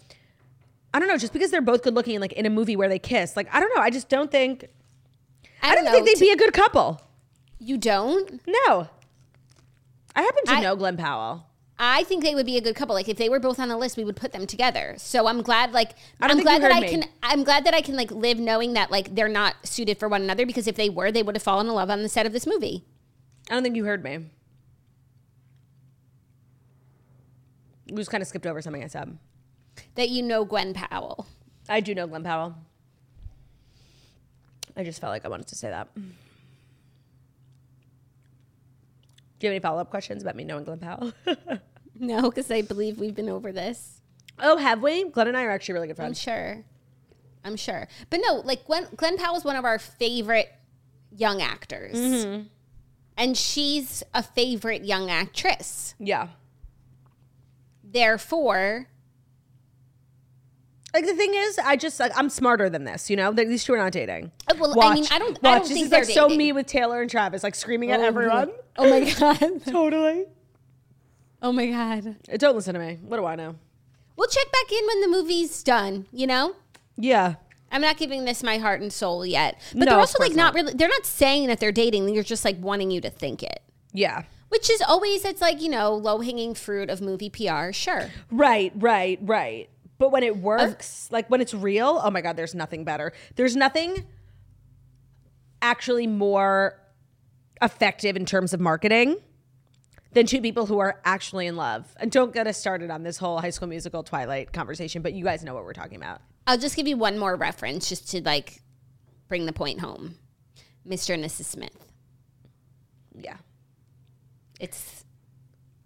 I don't know. Just because they're both good looking and like in a movie where they kiss, like I don't know. I just don't think. I don't, know. think they'd be a good couple. you don't? No. I happen to I- know Glen Powell. I think they would be a good couple. Like if they were both on the list, we would put them together. So I'm glad like I I'm glad that I me. can I'm glad that I can like live knowing that like they're not suited for one another because if they were, they would have fallen in love on the set of this movie. I don't think you heard me. You just kind of skipped over something I said. That you know Gwen Powell. I do know Glen Powell. I just felt like I wanted to say that. Do you have any follow up questions about me knowing Glen Powell? No, because I believe we've been over this. oh, have we? Glen and I are actually really good friends. I'm sure. I'm sure. But no, like Gwen, Glen Powell is one of our favorite young actors. Mm-hmm. And she's a favorite young actress. Yeah. Therefore, Like the thing is, I just like I'm smarter than this. You know, these two are not dating. Uh, well, I mean, I don't- I don't this think is they're like so dating. me with Taylor and Travis, like screaming at Oh, everyone. oh my God. Totally. Oh my God. Uh, Don't listen to me. What do I know? We'll check back in when the movie's done, you know? Yeah. I'm not giving this my heart and soul yet. But No, they're also like not not. really they're not saying that they're dating. They're just like wanting you to think it. Yeah. Which is always it's like, you know, low-hanging fruit of movie PR. Sure. Right, right, right. But when it works, like when it's real, oh my God, there's nothing better. There's nothing actually more effective in terms of marketing than two people who are actually in love. And don't get us started on this whole high school musical Twilight conversation, but you guys know what we're talking about. I'll just give you one more reference just to like bring the point home. Mr. and Mrs. Smith. Yeah. It's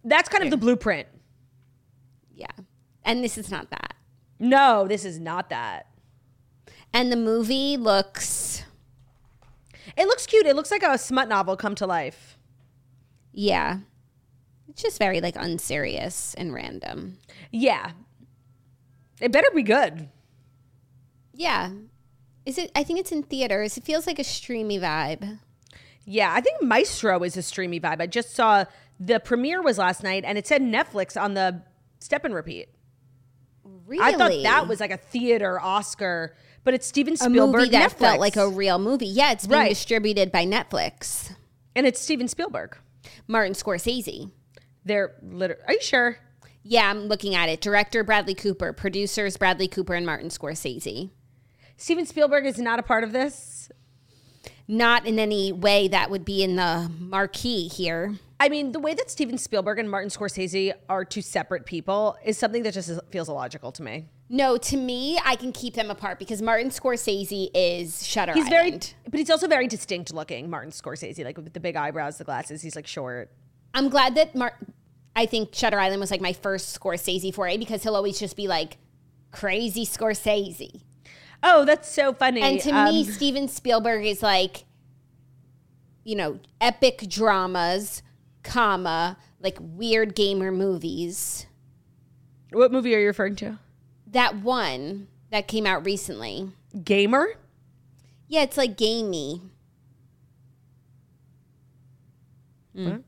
That's kind of the blueprint. yeah. And this is not that. No, this is not that. And the movie looks It looks cute. It looks like a smut novel come to life. yeah. It's just very like unserious and random. Yeah. It better be good. Yeah. Is it I think it's in theaters. It feels like a streamy vibe. Yeah, I think Maestro is a streamy vibe. I just saw the premiere was last night and it said Netflix on the step and repeat. Really? I thought that was like a theater Oscar, but it's Steven a Spielberg movie that Netflix. felt like a real movie. Yeah, it's being Right. distributed by Netflix. and it's Steven Spielberg. Martin Scorsese. They're literally Are you sure? Yeah, I'm looking at it. Director Bradley Cooper, producers Bradley Cooper and Martin Scorsese. Steven Spielberg is not a part of this. Not in any way that would be in the marquee here. I mean, the way that Steven Spielberg and Martin Scorsese are two separate people is something that just feels illogical to me. No, to me, I can keep them apart because Martin Scorsese is Shutter He's Island. very, but he's also very distinct looking. Martin Scorsese, like with the big eyebrows, the glasses. He's like short. I'm glad that Mar- I think Shutter Island was like my first Scorsese foray because he'll always just be like crazy Scorsese. Oh, that's so funny. And to Um, me, Steven Spielberg is like, you know, epic dramas, comma, like weird gamer movies. what movie are you referring to? That one that came out recently. Gamer. Yeah, it's like gamey. What?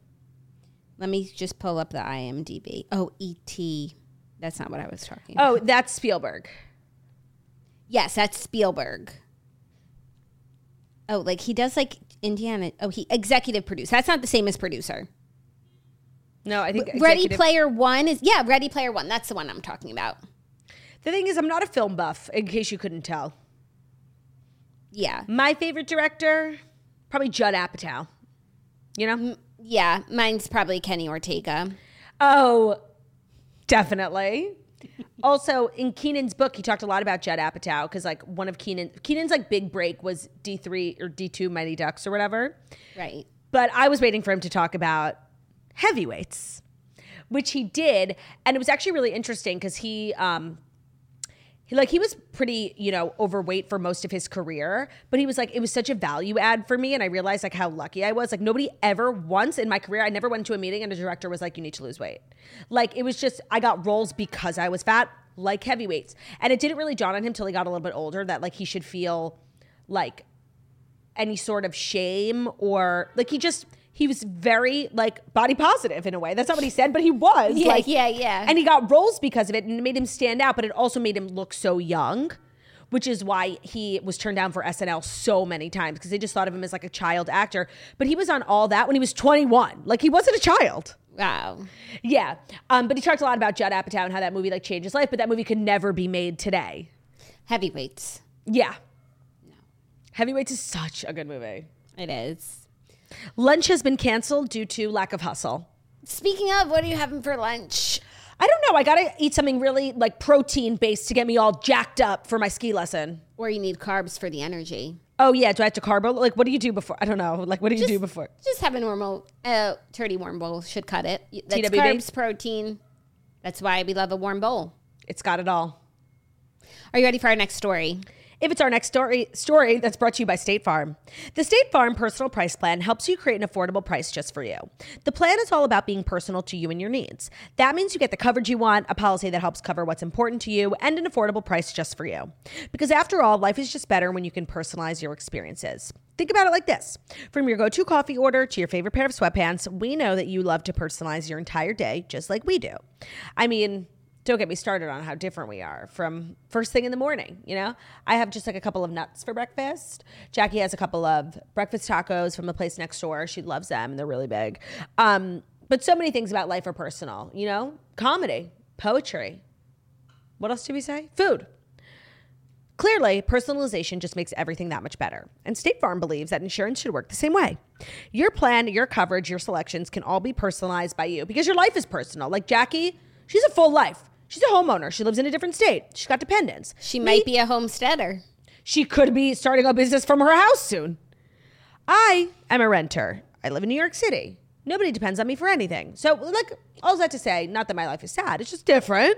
Let me just pull up the IMDb. Oh, E.T. That's not what I was talking about. Oh, that's Spielberg. Yes, that's Spielberg. Oh, like he does like Indiana. Oh, he executive producer. That's not the same as producer. No, I think Ready executive- Player One is yeah, Ready Player One. That's the one I'm talking about. The thing is, I'm not a film buff. In case you couldn't tell, Yeah, my favorite director, probably Judd Apatow. You know? yeah. Mine's probably Kenny Ortega. Oh, definitely. Also, in Kenan's book, he talked a lot about Judd Apatow because, like, one of Kenan Kenan's like big break was D three or D two Mighty Ducks or whatever. Right. But I was waiting for him to talk about heavyweights, which he did, and it was actually really interesting because he, um, he like he was pretty, you know, overweight for most of his career, but he was like it was such a value add for me, and I realized like how lucky I was. Like nobody ever once in my career, I never went to a meeting and a director was like, "You need to lose weight." Like it was just I got roles because I was fat, like heavyweights, and it didn't really dawn on him till he got a little bit older that like he should feel like any sort of shame or like he just he was very like body positive in a way. That's not what he said, but he was. Yeah, like, yeah, yeah. And he got roles because of it and it made him stand out, but it also made him look so young, which is why he was turned down for SNL so many times because they just thought of him as like a child actor. But he was on all that when he was 21. Like he wasn't a child. Wow. Yeah. Um, but he talked a lot about Judd Apatow and how that movie like changed his life, but that movie could never be made today. Heavyweights. Yeah. No. Heavyweights is such a good movie. It is. Lunch has been canceled due to lack of hustle. Speaking of, what are you having for lunch? I don't know. I gotta eat something really like protein based to get me all jacked up for my ski lesson. Or you need carbs for the energy. Oh yeah, do I have to carbo? Like, what do you do before? I don't know. Like, what do you do before? Just have a normal uh, turdy warm bowl should cut it. That's TWB? carbs, protein. That's why we love a warm bowl. It's got it all. Are you ready for our next story? If it's our next story, story that's brought to you by State Farm. The State Farm Personal Price Plan helps you create an affordable price just for you. The plan is all about being personal to you and your needs. That means you get the coverage you want, a policy that helps cover what's important to you, and an affordable price just for you. Because after all, life is just better when you can personalize your experiences. Think about it like this from your go to coffee order to your favorite pair of sweatpants, we know that you love to personalize your entire day just like we do. I mean, don't get me started on how different we are from first thing in the morning. You know, I have just like a couple of nuts for breakfast. Jackie has a couple of breakfast tacos from the place next door. She loves them, and they're really big. Um, but so many things about life are personal. You know, comedy, poetry. What else do we say? Food. Clearly, personalization just makes everything that much better. And State Farm believes that insurance should work the same way. Your plan, your coverage, your selections can all be personalized by you because your life is personal. Like Jackie, she's a full life. She's a homeowner. She lives in a different state. She's got dependents. She might be a homesteader. She could be starting a business from her house soon. I am a renter. I live in New York City. Nobody depends on me for anything. So, like, all that to say, not that my life is sad, it's just different.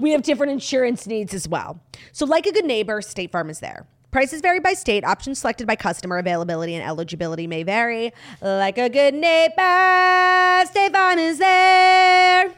we have different insurance needs as well. So, like a good neighbor, State Farm is there. Prices vary by state. Options selected by customer. Availability and eligibility may vary. Like a good neighbor, State Farm is there.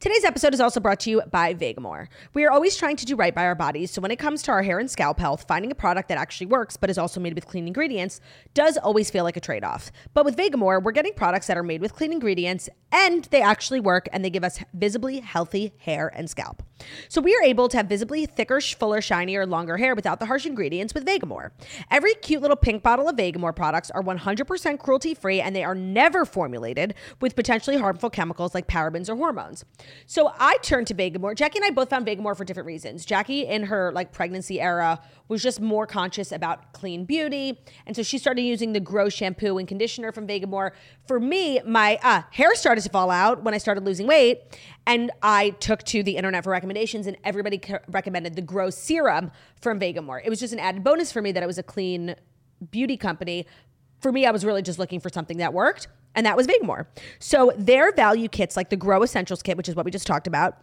Today's episode is also brought to you by Vegamour. We are always trying to do right by our bodies, so when it comes to our hair and scalp health, finding a product that actually works but is also made with clean ingredients does always feel like a trade off. But with Vegamour, we're getting products that are made with clean ingredients and they actually work and they give us visibly healthy hair and scalp. So we are able to have visibly thicker, fuller, shinier, longer hair without the harsh ingredients with Vegamour. Every cute little pink bottle of Vegamour products are 100% cruelty free and they are never formulated with potentially harmful chemicals like parabens or hormones. So I turned to Vegamour. Jackie and I both found Vegamour for different reasons. Jackie, in her like pregnancy era, was just more conscious about clean beauty, and so she started using the Grow shampoo and conditioner from Vegamour. For me, my uh, hair started to fall out when I started losing weight, and I took to the internet for recommendations, and everybody c- recommended the Grow serum from Vegamour. It was just an added bonus for me that it was a clean beauty company. For me, I was really just looking for something that worked and that was Vegamour. So their value kits, like the Grow Essentials kit, which is what we just talked about,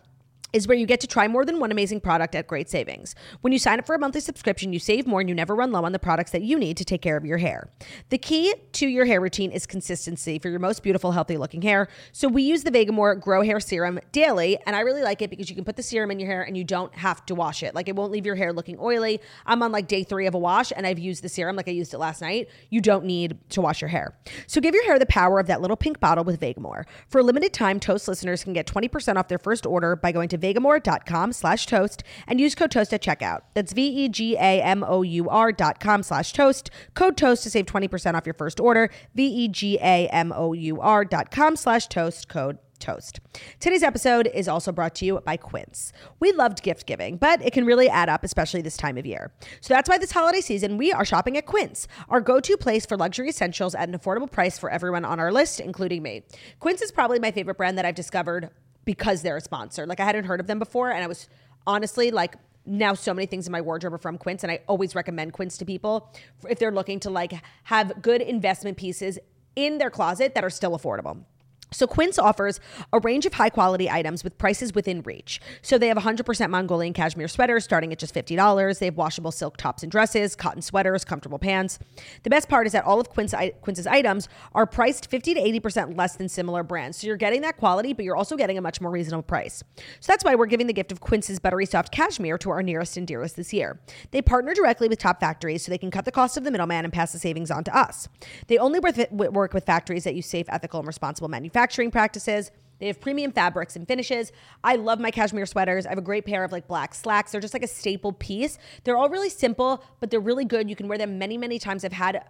is where you get to try more than one amazing product at great savings. When you sign up for a monthly subscription, you save more and you never run low on the products that you need to take care of your hair. The key to your hair routine is consistency for your most beautiful, healthy looking hair. So we use the Vegamour Grow Hair Serum daily, and I really like it because you can put the serum in your hair and you don't have to wash it. Like it won't leave your hair looking oily. I'm on like day three of a wash and I've used the serum like I used it last night. You don't need to wash your hair. So give your hair the power of that little pink bottle with Vegamour. For a limited time, Toast listeners can get 20% off their first order by going to vegamour.com slash toast and use code toast at checkout. That's V-E-G-A-M-O-U-R dot com slash toast. Code toast to save 20% off your first order. V-E-G-A-M-O-U-R dot com slash toast. Code toast. Today's episode is also brought to you by Quince. We loved gift giving, but it can really add up, especially this time of year. So that's why this holiday season we are shopping at Quince, our go-to place for luxury essentials at an affordable price for everyone on our list, including me. Quince is probably my favorite brand that I've discovered because they're a sponsor. Like I hadn't heard of them before, and I was honestly like now so many things in my wardrobe are from Quince and I always recommend Quince to people if they're looking to like have good investment pieces in their closet that are still affordable. So Quince offers a range of high quality items with prices within reach. So they have 100% Mongolian cashmere sweaters starting at just $50. They have washable silk tops and dresses, cotton sweaters, comfortable pants. The best part is that all of Quince, Quince's items are priced 50 to 80% less than similar brands. So you're getting that quality, but you're also getting a much more reasonable price. So that's why we're giving the gift of Quince's buttery soft cashmere to our nearest and dearest this year. They partner directly with top factories so they can cut the cost of the middleman and pass the savings on to us. They only work with factories that use safe, ethical, and responsible manufacturing manufacturing practices. They have premium fabrics and finishes. I love my cashmere sweaters. I have a great pair of like black slacks. They're just like a staple piece. They're all really simple, but they're really good. You can wear them many, many times. I've had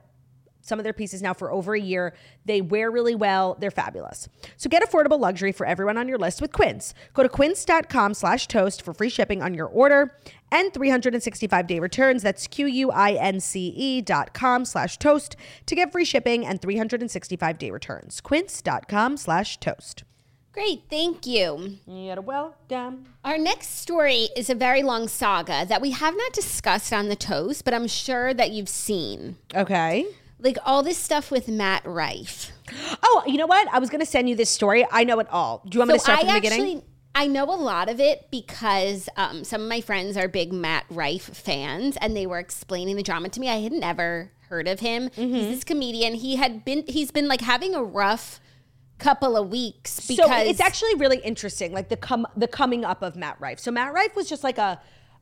some of their pieces now for over a year. They wear really well. They're fabulous. So get affordable luxury for everyone on your list with Quince. Go to quince.com slash toast for free shipping on your order and 365 day returns. That's Q-U-I-N-C-E dot com slash toast to get free shipping and 365 day returns. Quince.com slash toast. Great, thank you. You're welcome. Our next story is a very long saga that we have not discussed on the toast, but I'm sure that you've seen. Okay. Like all this stuff with Matt Rife. Oh, you know what? I was going to send you this story. I know it all. Do you want me to start I from the actually, beginning? I know a lot of it because um, some of my friends are big Matt Rife fans, and they were explaining the drama to me. I had never heard of him. Mm-hmm. He's this comedian. He had been. He's been like having a rough couple of weeks because so it's actually really interesting, like the come the coming up of Matt Rife. So Matt Rife was just like a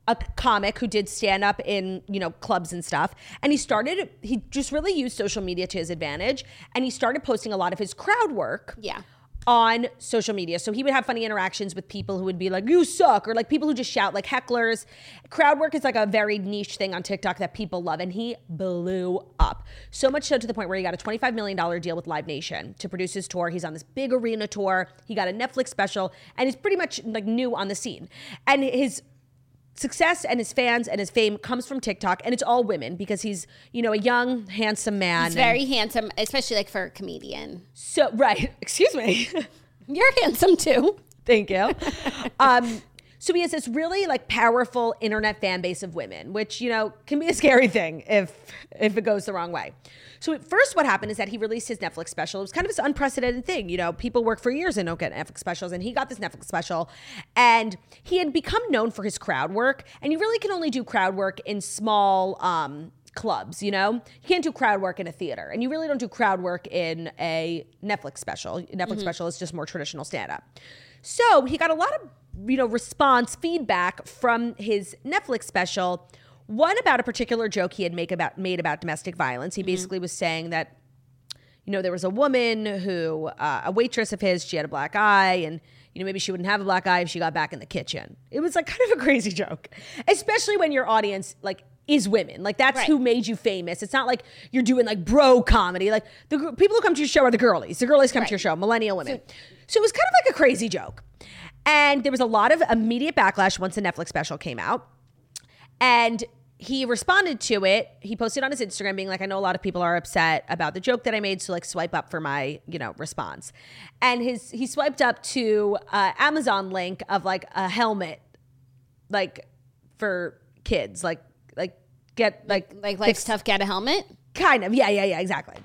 a comic who did stand up in you know clubs and stuff and he started he just really used social media to his advantage and he started posting a lot of his crowd work yeah. On social media. So he would have funny interactions with people who would be like, you suck, or like people who just shout, like hecklers. Crowd work is like a very niche thing on TikTok that people love. And he blew up. So much so to the point where he got a $25 million deal with Live Nation to produce his tour. He's on this big arena tour. He got a Netflix special and he's pretty much like new on the scene. And his success and his fans and his fame comes from TikTok and it's all women because he's, you know, a young, handsome man. He's very handsome, especially like for a comedian. so right. Excuse me. You're handsome too. Thank you. um, So he has this really like powerful internet fan base of women, which you know can be a scary thing if if it goes the wrong way. So at first, what happened is that he released his Netflix special. It was kind of this unprecedented thing. You know, people work for years and don't get Netflix specials, and he got this Netflix special, and he had become known for his crowd work. And you really can only do crowd work in small. Um, clubs, you know? You can't do crowd work in a theater. And you really don't do crowd work in a Netflix special. Netflix special is just more traditional stand up. So he got a lot of, you know, response feedback from his Netflix special. One about a particular joke he had make about made about domestic violence. He basically was saying that you know, there was a woman who, uh, a waitress of his, she had a black eye, and, you know, maybe she wouldn't have a black eye if she got back in the kitchen. It was like kind of a crazy joke, especially when your audience, like, is women. Like, that's Right. who made you famous. It's not like you're doing like bro comedy. Like, the people who come to your show are the girlies. The girlies come to your show, millennial women. So, it was kind of like a crazy joke. And there was a lot of immediate backlash once the Netflix special came out. And he responded to it. He posted on his Instagram being like, I know a lot of people are upset about the joke that I made, so like swipe up for my, you know, response. And his he swiped up to uh, Amazon link of like a helmet, like for kids, like like get like Like life's tough, get a helmet. Kind of. Yeah, yeah, yeah, exactly.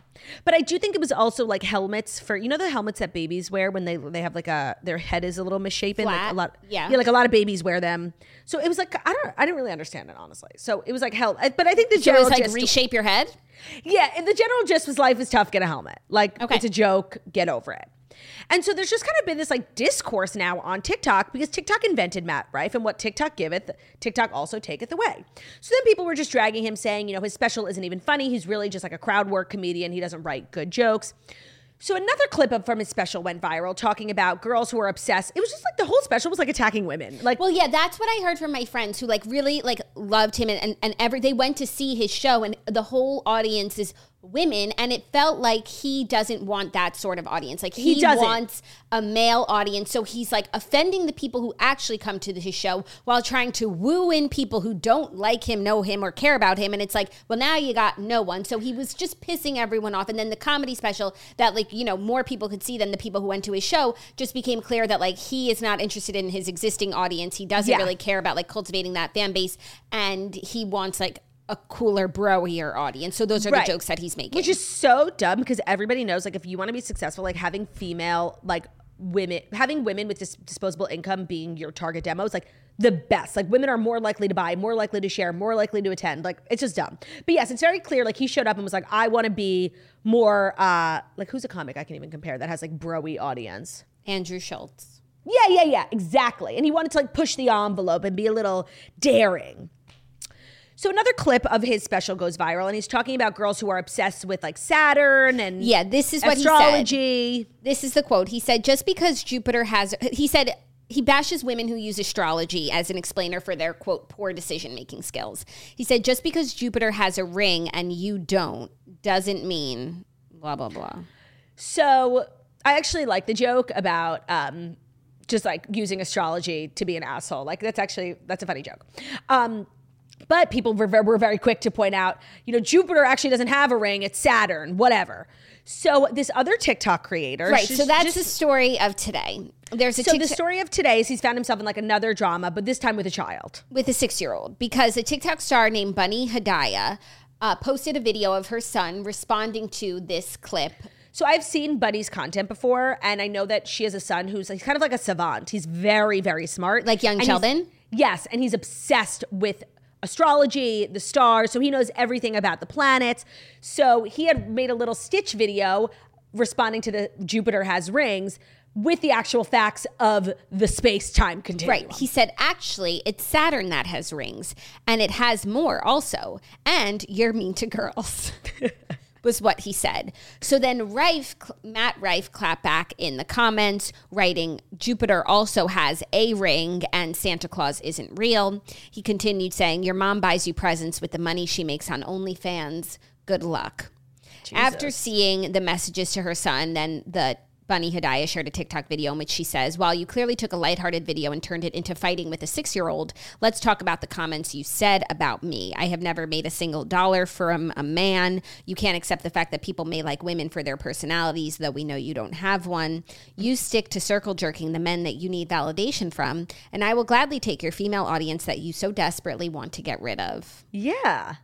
But I do think it was also like helmets for you know the helmets that babies wear when they they have like a their head is a little misshapen. Like a lot yeah. Yeah, like a lot of babies wear them. So it was like I don't I didn't really understand it honestly. So it was like hell but I think the So it general was like gist reshape your head. yeah, and the general gist was life is tough, get a helmet. Like Okay. it's a joke, get over it. And so there's just kind of been this like discourse now on TikTok because TikTok invented Matt Rife and what TikTok giveth, TikTok also taketh away. So then people were just dragging him saying, you know, his special isn't even funny. He's really just like a crowd work comedian. He doesn't write good jokes. So another clip of from his special went viral talking about girls who are obsessed. It was just like the whole special was like attacking women. Like Well, yeah, that's what I heard from my friends who like really like loved him and, and, and every they went to see his show and the whole audience is women and it felt like he doesn't want that sort of audience. Like he, He wants a male audience. So he's like offending the people who actually come to his show while trying to woo in people who don't like him, know him, or care about him. And it's like, well, now you got no one. So he was just pissing everyone off. And then the comedy special that like, you know, more people could see than the people who went to his show just became clear that like he is not interested in his existing audience. He doesn't Yeah. really care about like cultivating that fan base and he wants like a cooler broier audience. So those are Right. the jokes that he's making. Which is so dumb because everybody knows like if you want to be successful, like having female like women having women with dis- disposable income being your target demo is like the best. Like women are more likely to buy, more likely to share, more likely to attend. Like it's just dumb. But yes, it's very clear. Like he showed up and was like, I want to be more uh like who's a comic I can even compare that has like broy audience. Andrew Schulz. Yeah, yeah, yeah, exactly. And he wanted to like push the envelope and be a little daring. So another clip of his special goes viral, and he's talking about girls who are obsessed with like Saturn and Yeah, this is what he said. astrology. This is the quote. He said, just because Jupiter has, he said, he bashes women who use astrology as an explainer for their quote poor decision making skills. He said, just because Jupiter has a ring and you don't doesn't mean blah, blah, blah. So I actually like the joke about um, just like using astrology to be an asshole. Like that's actually that's a funny joke. Um, but people were, were very quick to point out, you know, Jupiter actually doesn't have a ring; it's Saturn, whatever. So this other TikTok creator, Right. So that's just- the story of today. There's a so the story of today is he's found himself in like another drama, but this time with a child. with a six year old because a TikTok star named Bunny Hedaya uh, posted a video of her son responding to this clip. So I've seen Buddy's content before, and I know that she has a son who's like, kind of like a savant. He's very, very smart, Like young And Sheldon? Yes, and he's obsessed with astrology, the stars. So he knows everything about the planets. So he had made a little Stitch video responding to the Jupiter has rings with the actual facts of the space time continuum. Right. He said, actually, it's Saturn that has rings, and it has more also. And you're mean to girls. was what he said. So then Rife, Matt Rife clapped back in the comments, writing, Jupiter also has a ring and Santa Claus isn't real. He continued saying, Your mom buys you presents with the money she makes on OnlyFans. Good luck. After seeing the messages to her son, then the Bunny Hedaya shared a TikTok video in which she says, While you clearly took a lighthearted video and turned it into fighting with a six year old, let's talk about the comments you said about me. I have never made a single dollar from a man. You can't accept the fact that people may like women for their personalities, though we know you don't have one. You stick to circle jerking the men that you need validation from, and I will gladly take your female audience that you so desperately want to get rid of. Yeah.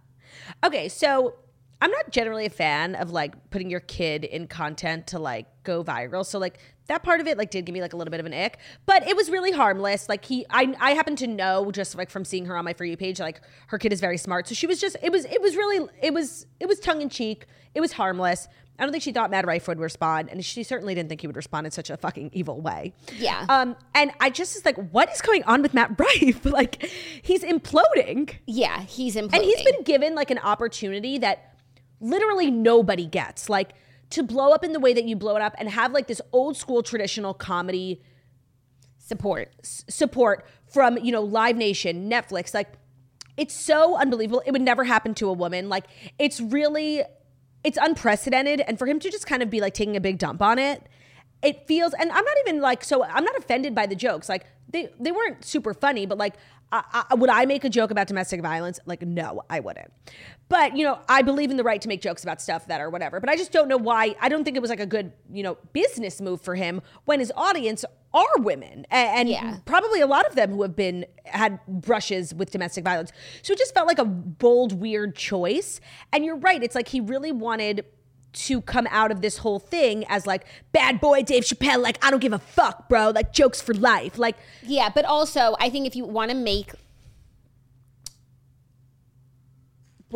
Okay, so I'm not generally a fan of like putting your kid in content to like go viral. So like that part of it like did give me like a little bit of an ick, but it was really harmless. Like he, I, I happen to know just like from seeing her on my for you page, like her kid is very smart. So she was just, it was, it was really, it was, it was tongue in cheek. It was harmless. I don't think she thought Matt Rife would respond, and she certainly didn't think he would respond in such a fucking evil way. Yeah. Um, and I just was like, what is going on with Matt Rife? like, he's imploding. Yeah, he's imploding. And he's been given like an opportunity that literally nobody gets. Like to blow up in the way that you blow it up and have like this old school traditional comedy support s- support from, you know, Live Nation, Netflix. Like it's so unbelievable. It would never happen to a woman. Like it's really it's unprecedented and for him to just kind of be like taking a big dump on it it feels and i'm not even like so i'm not offended by the jokes like they they weren't super funny but like I, I, would i make a joke about domestic violence like no i wouldn't but you know i believe in the right to make jokes about stuff that are whatever. But i just don't know why i don't think it was like a good you know business move for him when his audience are women. And, and Yeah. probably a lot of them who have been had brushes with domestic violence. So it just felt like a bold weird choice. And you're right it's like he really wanted to come out of this whole thing as like bad boy Dave Chappelle, like I don't give a fuck, bro, like jokes for life. Like Yeah, but also I think if you want to make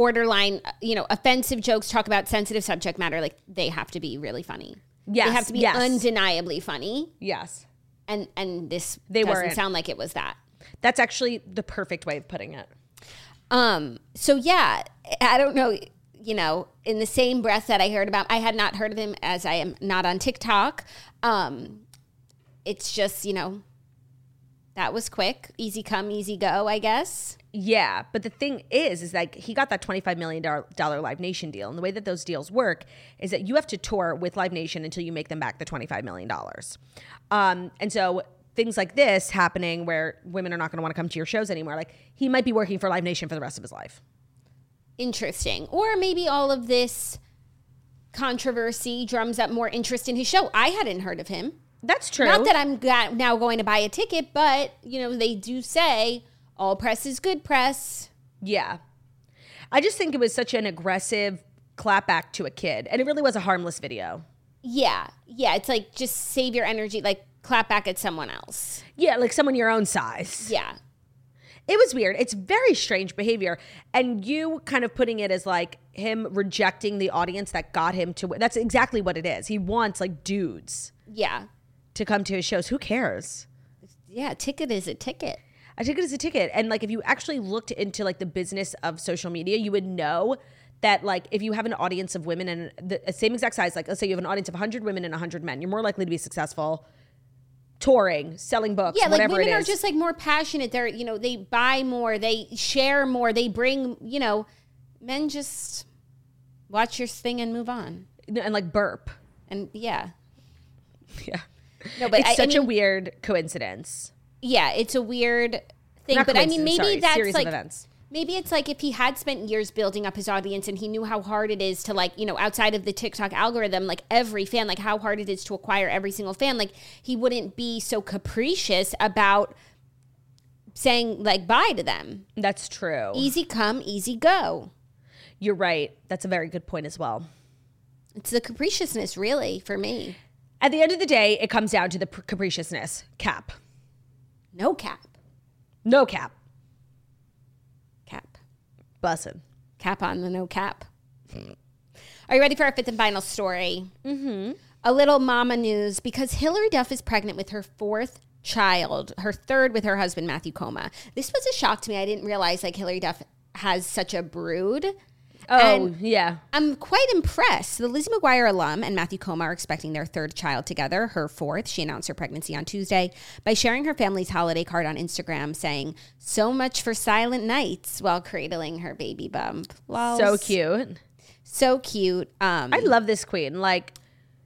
borderline, you know, offensive jokes, talk about sensitive subject matter, like they have to be really funny. Yes, they have to be yes. undeniably funny, yes. and and this They doesn't weren't. sound like it was that. That's actually the perfect way of putting it. Um. So yeah, I don't know. You know, in the same breath that I heard about, I had not heard of him as I am not on TikTok. Um, it's just you know, that was quick, easy come, easy go, I guess. Yeah, but the thing is, is like he got that twenty-five million dollar Live Nation deal, and the way that those deals work is that you have to tour with Live Nation until you make them back the twenty-five million dollars. Um, and so things like this happening, where women are not going to want to come to your shows anymore, like he might be working for Live Nation for the rest of his life. interesting. Or maybe all of this controversy drums up more interest in his show. I hadn't heard of him. That's true. Not that I'm ga- now going to buy a ticket, but you know they do say all press is good press. Yeah. I just think it was such an aggressive clapback to a kid. And it really was a harmless video. Yeah, yeah. It's like just save your energy, like clap back at someone else. Yeah, like someone your own size. Yeah, It was weird. It's very strange behavior. And you kind of putting it as like him rejecting the audience that got him to that's exactly what it is. He wants like dudes yeah, to come to his shows. Who cares? yeah. Ticket is a ticket. I take it as a ticket. And like if you actually looked into like the business of social media, you would know that like if you have an audience of women and the uh, same exact size, like let's say you have an audience of 100 women and 100 men, you're more likely to be successful touring, selling books, Yeah, like women are just like more passionate. They're you know they buy more, they share more, they bring you know. Men just watch your thing and move on. and like burp. And yeah, Yeah. No, but it's I, I such a weird coincidence. yeah, it's a weird thing. Not but I mean, maybe sorry, that's like events. maybe it's like if he had spent years building up his audience and he knew how hard it is to like you know outside of the TikTok algorithm, like every fan, like how hard it is to acquire every single fan, like he wouldn't be so capricious about saying like bye to them. That's true. Easy come, easy go. You're right. That's a very good point as well. It's the capriciousness, really, for me. At the end of the day, it comes down to the capriciousness. Cap. No cap, No cap. cap, Bussin'. cap on the no cap. Are you ready for our fifth and final story? Mm-hmm. A little mama news because Hilary Duff is pregnant with her fourth child, her third with her husband Matthew Koma. This was a shock to me. I didn't realize like Hilary Duff has such a brood. Oh, And- yeah. I'm quite impressed. The Lizzie McGuire alum and Matthew Koma are expecting their third child together, her fourth. She announced her pregnancy on Tuesday by sharing her family's holiday card on Instagram saying, So much for silent nights while cradling her baby bump. So cute. So cute. Um, I love this queen. Like,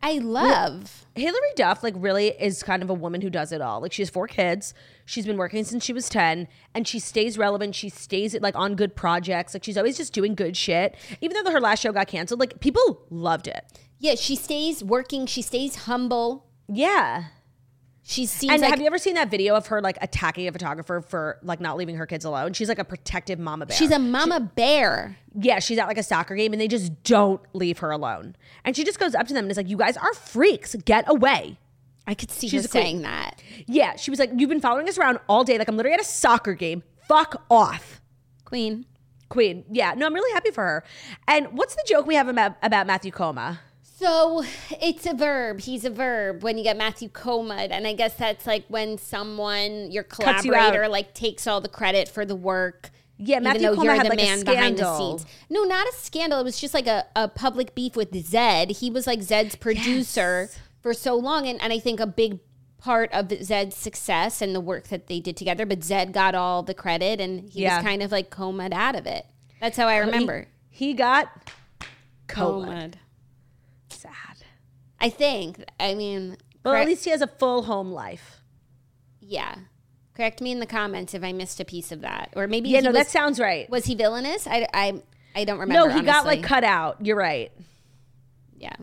I love. Hilary Duff, like, really is kind of a woman who does it all. Like, she has four kids. She's been working since she was 10, and she stays relevant. She stays, like, on good projects. Like, she's always just doing good shit. Even though her last show got canceled, like, people loved it. Yeah, she stays working. She stays humble. Yeah. She seems And like have you ever seen that video of her, like, attacking a photographer for, like, not leaving her kids alone? She's, like, a protective mama bear. she's a mama bear. yeah, she's at, like, a soccer game, and they just don't leave her alone. And she just goes up to them and is like, you guys are freaks. Get away. I could see She's her saying that. Yeah, she was like, you've been following us around all day. Like, I'm literally at a soccer game. Fuck off. Queen. Queen. Yeah, no, I'm really happy for her. And what's the joke we have about, about Matthew Koma? So it's a verb. He's a verb when you get Matthew Koma, and I guess that's like when someone, your Cuts you collaborator, like takes all the credit for the work. Yeah, even Matthew though Koma had, the like, a scandal. scenes. No, not a scandal. It was just like a, a public beef with Zedd. He was like Zedd's producer Yes. For so long, and, and I think a big part of Zedd's success and the work that they did together. But Zedd got all the credit, and he Yeah. was kind of like comaed out of it. That's how I remember. He, he got coma. Comaed. Sad. I think. I mean, Well, at least he has a full home life. Yeah. Correct me in the comments if I missed a piece of that, or maybe Yeah, no, was, that sounds right. was he villainous? I, I, I don't remember. No, he got like cut out. You're right. Yeah.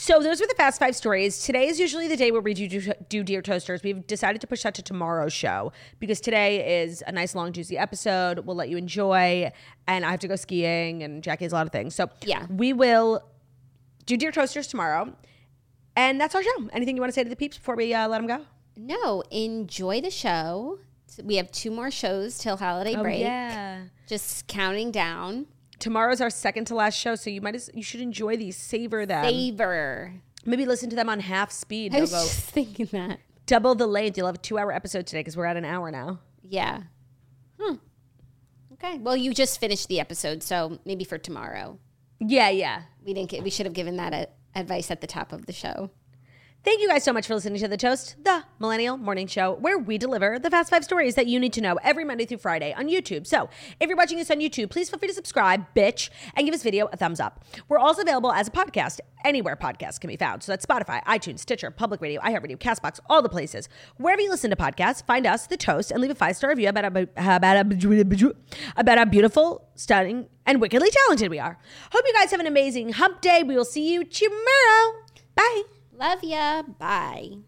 So those were the fast five stories. Today is usually the day where we do, do do dear toasters. We've decided to push that to tomorrow's show because today is a nice long juicy episode. We'll let you enjoy, and I have to go skiing, and Jackie has a lot of things. So Yeah. we will do dear toasters tomorrow, and that's our show. Anything you want to say to the peeps before we uh, let them go? No, enjoy the show. We have two more shows till holiday break. Oh, yeah. Just counting down. Tomorrow's our second to last show, so you might as, you should enjoy these, savor them. Savor. Maybe listen to them on half speed. I They'll was go just thinking that. double the length. You'll have a two hour episode today because we're at an hour now. Yeah. Hmm. Okay. Well, you just finished the episode, so maybe for tomorrow. Yeah, yeah. We didn't get. We should have given that a, advice at the top of the show. Thank you guys so much for listening to The Toast, the Millennial Morning Show, where we deliver the fast five stories that you need to know every Monday through Friday on YouTube. So if you're watching this on YouTube, please feel free to subscribe, bitch, and give this video a thumbs up. We're also available as a podcast anywhere podcasts can be found. So that's Spotify, iTunes, Stitcher, Public Radio, iHeartRadio, Castbox, all the places. Wherever you listen to podcasts, find us, The Toast, and leave a five star review about how, about, how, about how beautiful, stunning, and wickedly talented we are. Hope you guys have an amazing hump day. We will see you tomorrow. Bye. Love ya. Bye.